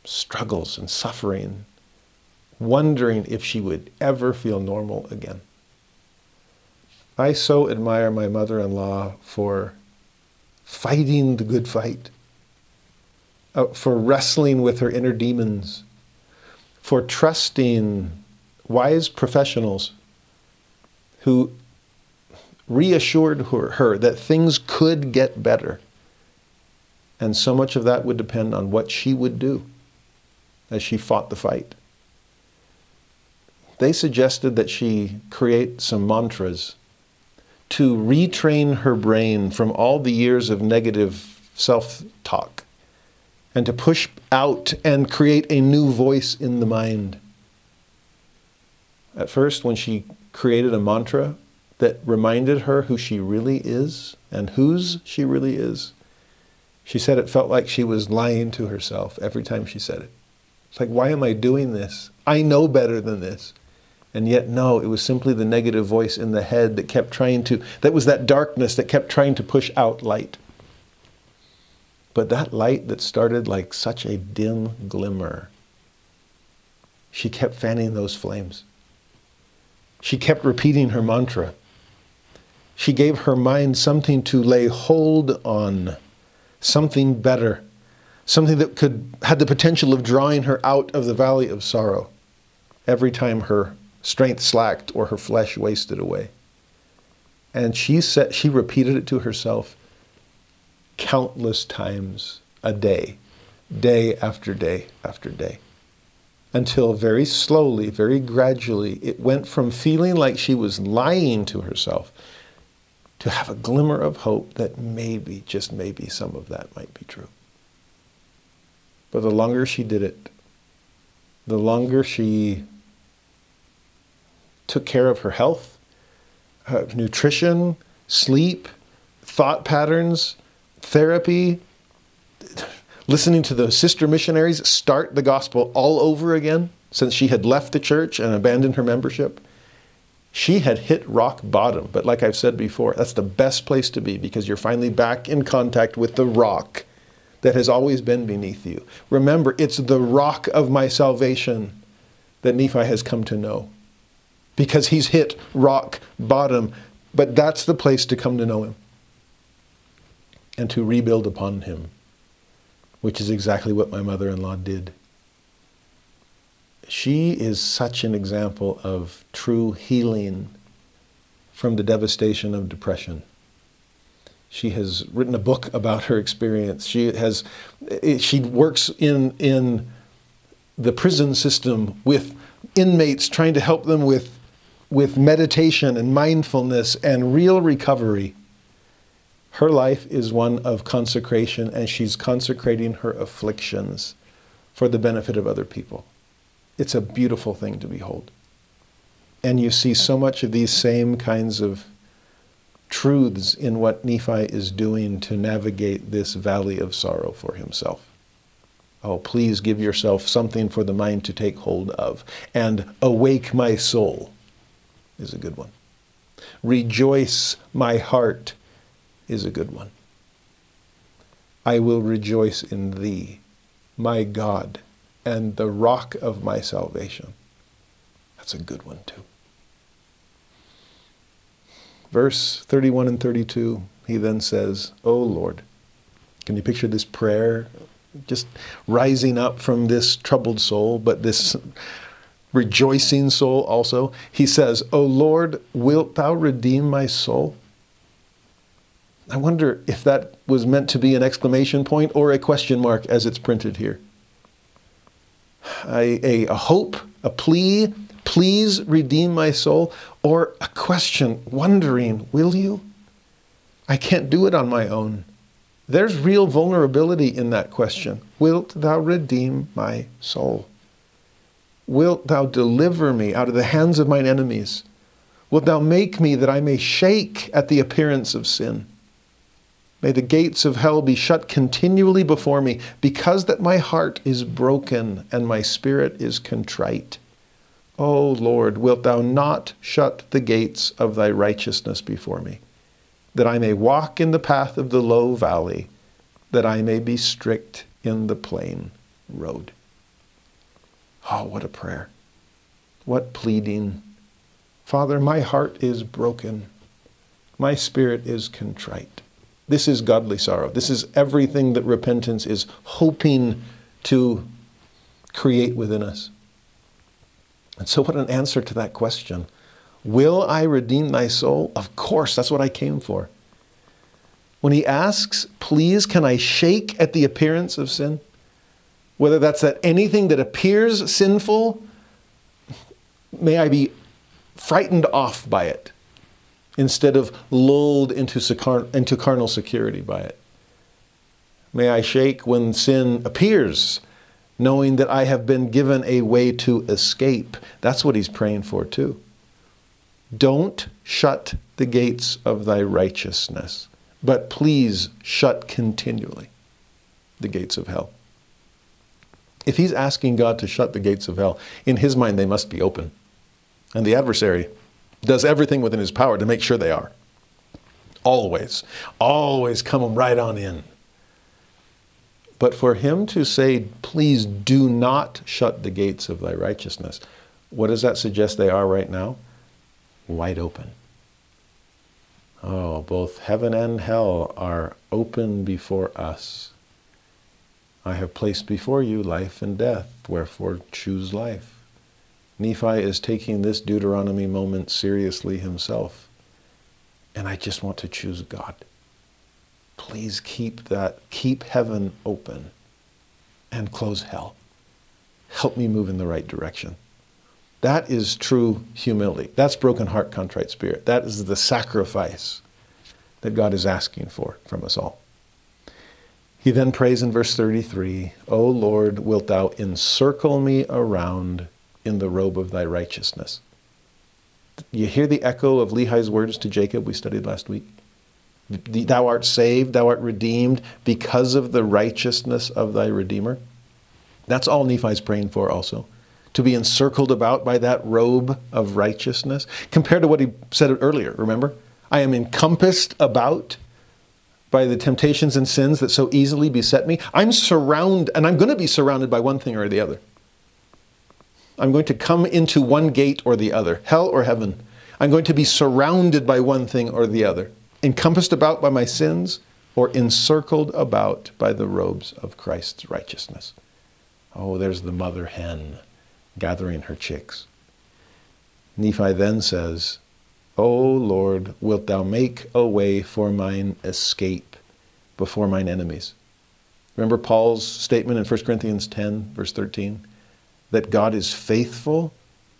struggles and suffering, wondering if she would ever feel normal again. I so admire my mother in law for fighting the good fight uh, for wrestling with her inner demons, for trusting wise professionals who reassured her, her, that things could get better. And so much of that would depend on what she would do as she fought the fight. They suggested that she create some mantras to retrain her brain from all the years of negative self talk and to push out and create a new voice in the mind. At first, when she created a mantra that reminded her who she really is and whose she really is, she said it felt like she was lying to herself every time she said it. It's like, why am I doing this? I know better than this. And yet, no, it was simply the negative voice in the head that kept trying to, that was that darkness that kept trying to push out light. But that light that started like such a dim glimmer, she kept fanning those flames. She kept repeating her mantra. She gave her mind something to lay hold on, something better, something that could had the potential of drawing her out of the valley of sorrow every time her strength slacked or her flesh wasted away. And she said she repeated it to herself countless times a day, day after day after day. Until very slowly, very gradually, it went from feeling like she was lying to herself to have a glimmer of hope that maybe, just maybe, some of that might be true. But the longer she did it, the longer she took care of her health, her nutrition, sleep, thought patterns, therapy, listening to the sister missionaries start the gospel all over again since she had left the church and abandoned her membership. She had hit rock bottom, but like I've said before, that's the best place to be because you're finally back in contact with the rock that has always been beneath you. Remember, it's the rock of my salvation that Nephi has come to know because he's hit rock bottom. But that's the place to come to know him and to rebuild upon him, which is exactly what my mother in law did. She is such an example of true healing from the devastation of depression. She has written a book about her experience. She has she works in in the prison system with inmates trying to help them with with meditation and mindfulness and real recovery. Her life is one of consecration, and she's consecrating her afflictions for the benefit of other people. It's a beautiful thing to behold. And you see so much of these same kinds of truths in what Nephi is doing to navigate this valley of sorrow for himself. Oh, please give yourself something for the mind to take hold of. And awake my soul is a good one. Rejoice my heart is a good one. I will rejoice in thee, my God, and the rock of my salvation. That's a good one too. Verse 31 and 32, he then says, O Lord, can you picture this prayer just rising up from this troubled soul, but this rejoicing soul also? He says, O Lord, wilt thou redeem my soul? I wonder if that was meant to be an exclamation point or a question mark as it's printed here. A, a, a hope, a plea, please redeem my soul, or a question, wondering, will you? I can't do it on my own. There's real vulnerability in that question. Wilt thou redeem my soul? Wilt thou deliver me out of the hands of mine enemies? Wilt thou make me that I may shake at the appearance of sin? May the gates of hell be shut continually before me, because that my heart is broken and my spirit is contrite. O Lord, wilt thou not shut the gates of thy righteousness before me, that I may walk in the path of the low valley, that I may be strict in the plain road. Oh, what a prayer. What pleading. Father, my heart is broken. My spirit is contrite. This is godly sorrow. This is everything that repentance is hoping to create within us. And so, what an answer to that question. Will I redeem thy soul? Of course, that's what I came for. When he asks, Please, can I shake at the appearance of sin? Whether that's that anything that appears sinful, may I be frightened off by it instead of lulled into, into carnal security by it. May I shake when sin appears knowing that I have been given a way to escape. That's what he's praying for, too. Don't shut the gates of thy righteousness, but please shut continually the gates of hell. If he's asking God to shut the gates of hell, in his mind they must be open. And the adversary does everything within his power to make sure they are. Always. Always come right on in. But for him to say, please do not shut the gates of thy righteousness, what does that suggest they are right now? Wide open. Oh, both heaven and hell are open before us. I have placed before you life and death, wherefore choose life. Nephi is taking this Deuteronomy moment seriously himself. And I just want to choose God. Please keep that, keep heaven open and close hell. Help me move in the right direction. That is true humility. That's broken heart, contrite spirit. That is the sacrifice that God is asking for from us all. He then prays in verse 33 O Lord, wilt thou encircle me around in the robe of thy righteousness? You hear the echo of Lehi's words to Jacob we studied last week? Thou art saved, thou art redeemed because of the righteousness of thy Redeemer. That's all Nephi's praying for, also. To be encircled about by that robe of righteousness, compared to what he said earlier, remember? I am encompassed about by the temptations and sins that so easily beset me. I'm surrounded, and I'm going to be surrounded by one thing or the other. I'm going to come into one gate or the other, hell or heaven. I'm going to be surrounded by one thing or the other, encompassed about by my sins or encircled about by the robes of Christ's righteousness. Oh, there's the mother hen gathering her chicks. Nephi then says, O Lord, wilt thou make a way for mine escape before mine enemies? Remember Paul's statement in 1 Corinthians 10, verse 13? that God is faithful.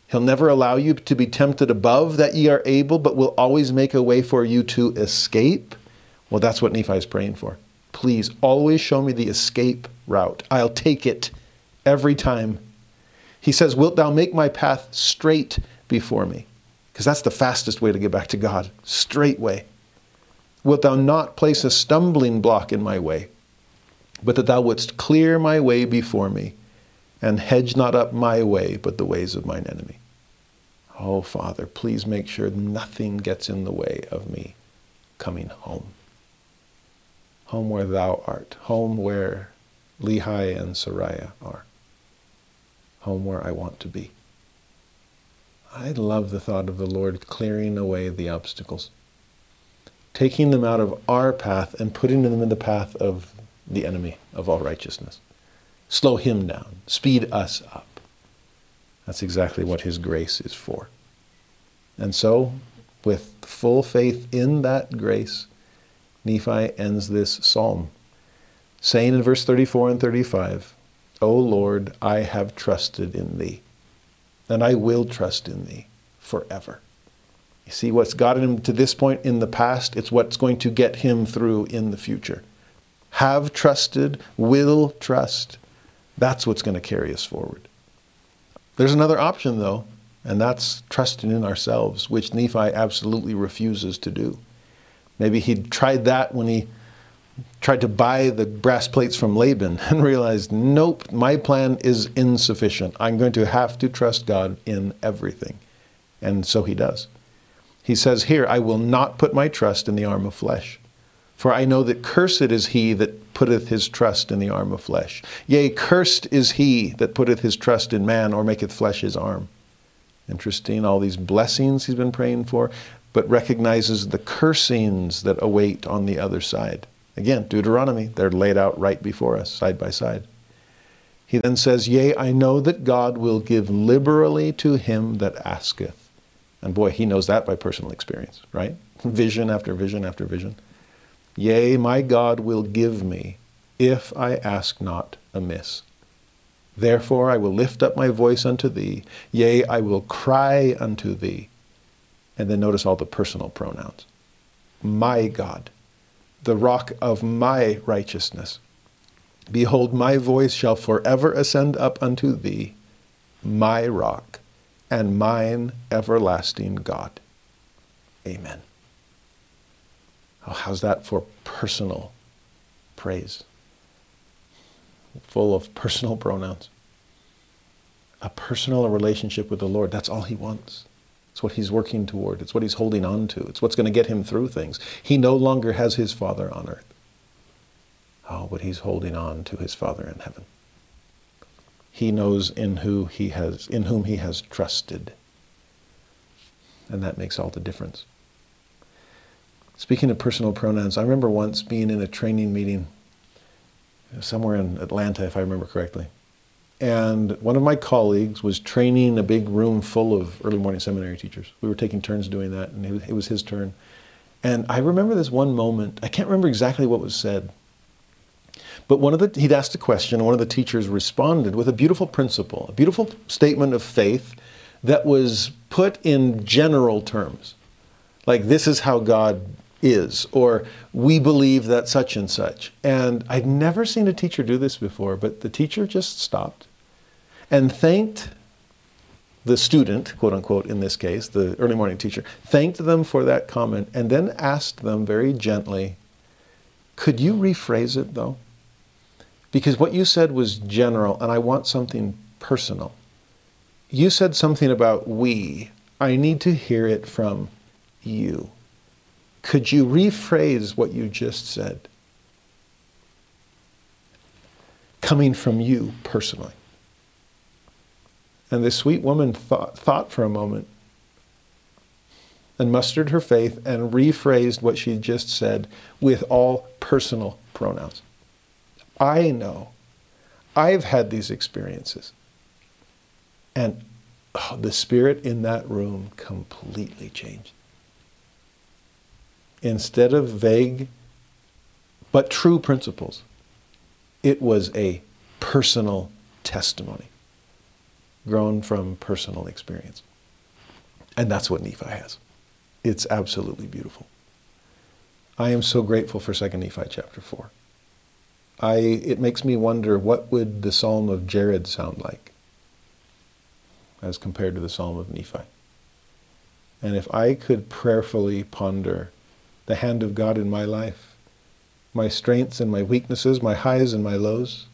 He'll never allow you to be tempted above that ye are able, but will always make a way for you to escape. Well, that's what Nephi is praying for. Please always show me the escape route. I'll take it every time. He says, Wilt thou make my path straight before me? Because that's the fastest way to get back to God. Straight way. Wilt thou not place a stumbling block in my way, but that thou wouldst clear my way before me? and hedge not up my way, but the ways of mine enemy. Oh, Father, please make sure nothing gets in the way of me coming home. Home where thou art, home where Lehi and Sariah are, home where I want to be. I love the thought of the Lord clearing away the obstacles, taking them out of our path and putting them in the path of the enemy of all righteousness slow him down, speed us up. That's exactly what his grace is for. And so, with full faith in that grace, Nephi ends this psalm, saying in verse 34 and 35, O Lord, I have trusted in thee, and I will trust in thee forever. You see, what's gotten him to this point in the past, it's what's going to get him through in the future. Have trusted, will trust, that's what's going to carry us forward. There's another option, though, and that's trusting in ourselves, which Nephi absolutely refuses to do. Maybe he tried that when he tried to buy the brass plates from Laban and realized, nope, my plan is insufficient. I'm going to have to trust God in everything. And so he does. He says here, I will not put my trust in the arm of flesh. For I know that cursed is he that putteth his trust in the arm of flesh. Yea, cursed is he that putteth his trust in man or maketh flesh his arm. Interesting, all these blessings he's been praying for, but recognizes the cursings that await on the other side. Again, Deuteronomy, they're laid out right before us, side by side. He then says, Yea, I know that God will give liberally to him that asketh. And boy, he knows that by personal experience, right? Vision after vision after vision. Yea, my God will give me, if I ask not amiss. Therefore I will lift up my voice unto thee. Yea, I will cry unto thee. And then notice all the personal pronouns. My God, the rock of my righteousness. Behold, my voice shall forever ascend up unto thee, my rock, and mine everlasting God. Amen. Oh, how's that for personal praise? Full of personal pronouns. A personal relationship with the Lord. That's all he wants. It's what he's working toward. It's what he's holding on to. It's what's going to get him through things. He no longer has his Father on earth. Oh, but he's holding on to his Father in heaven. He knows in who he has in whom he has trusted. And that makes all the difference. Speaking of personal pronouns, I remember once being in a training meeting somewhere in Atlanta, if I remember correctly. And one of my colleagues was training a big room full of early morning seminary teachers. We were taking turns doing that, and it was his turn. And I remember this one moment, I can't remember exactly what was said, but one of the, he'd asked a question, and one of the teachers responded with a beautiful principle, a beautiful statement of faith that was put in general terms. Like, this is how God is, or we believe that such and such. And I'd never seen a teacher do this before, but the teacher just stopped and thanked the student, quote unquote, in this case, the early morning teacher, thanked them for that comment and then asked them very gently, Could you rephrase it though? Because what you said was general, and I want something personal. You said something about we. I need to hear it from you. Could you rephrase what you just said? Coming from you personally. And the sweet woman thought, thought for a moment and mustered her faith and rephrased what she just said with all personal pronouns. I know. I've had these experiences. And oh, the spirit in that room completely changed. Instead of vague but true principles, it was a personal testimony grown from personal experience. And that's what Nephi has. It's absolutely beautiful. I am so grateful for 2 Nephi chapter 4. I, it makes me wonder what would the Psalm of Jared sound like as compared to the Psalm of Nephi. And if I could prayerfully ponder the hand of God in my life, my strengths and my weaknesses, my highs and my lows,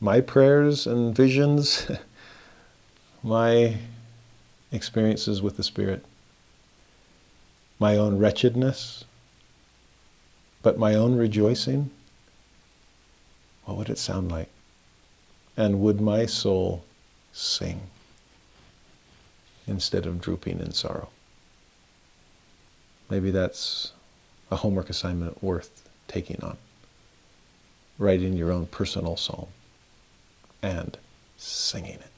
my prayers and visions, my experiences with the Spirit, my own wretchedness, but my own rejoicing, what would it sound like? And would my soul sing instead of drooping in sorrow? Maybe that's a homework assignment worth taking on. Writing your own personal psalm and singing it.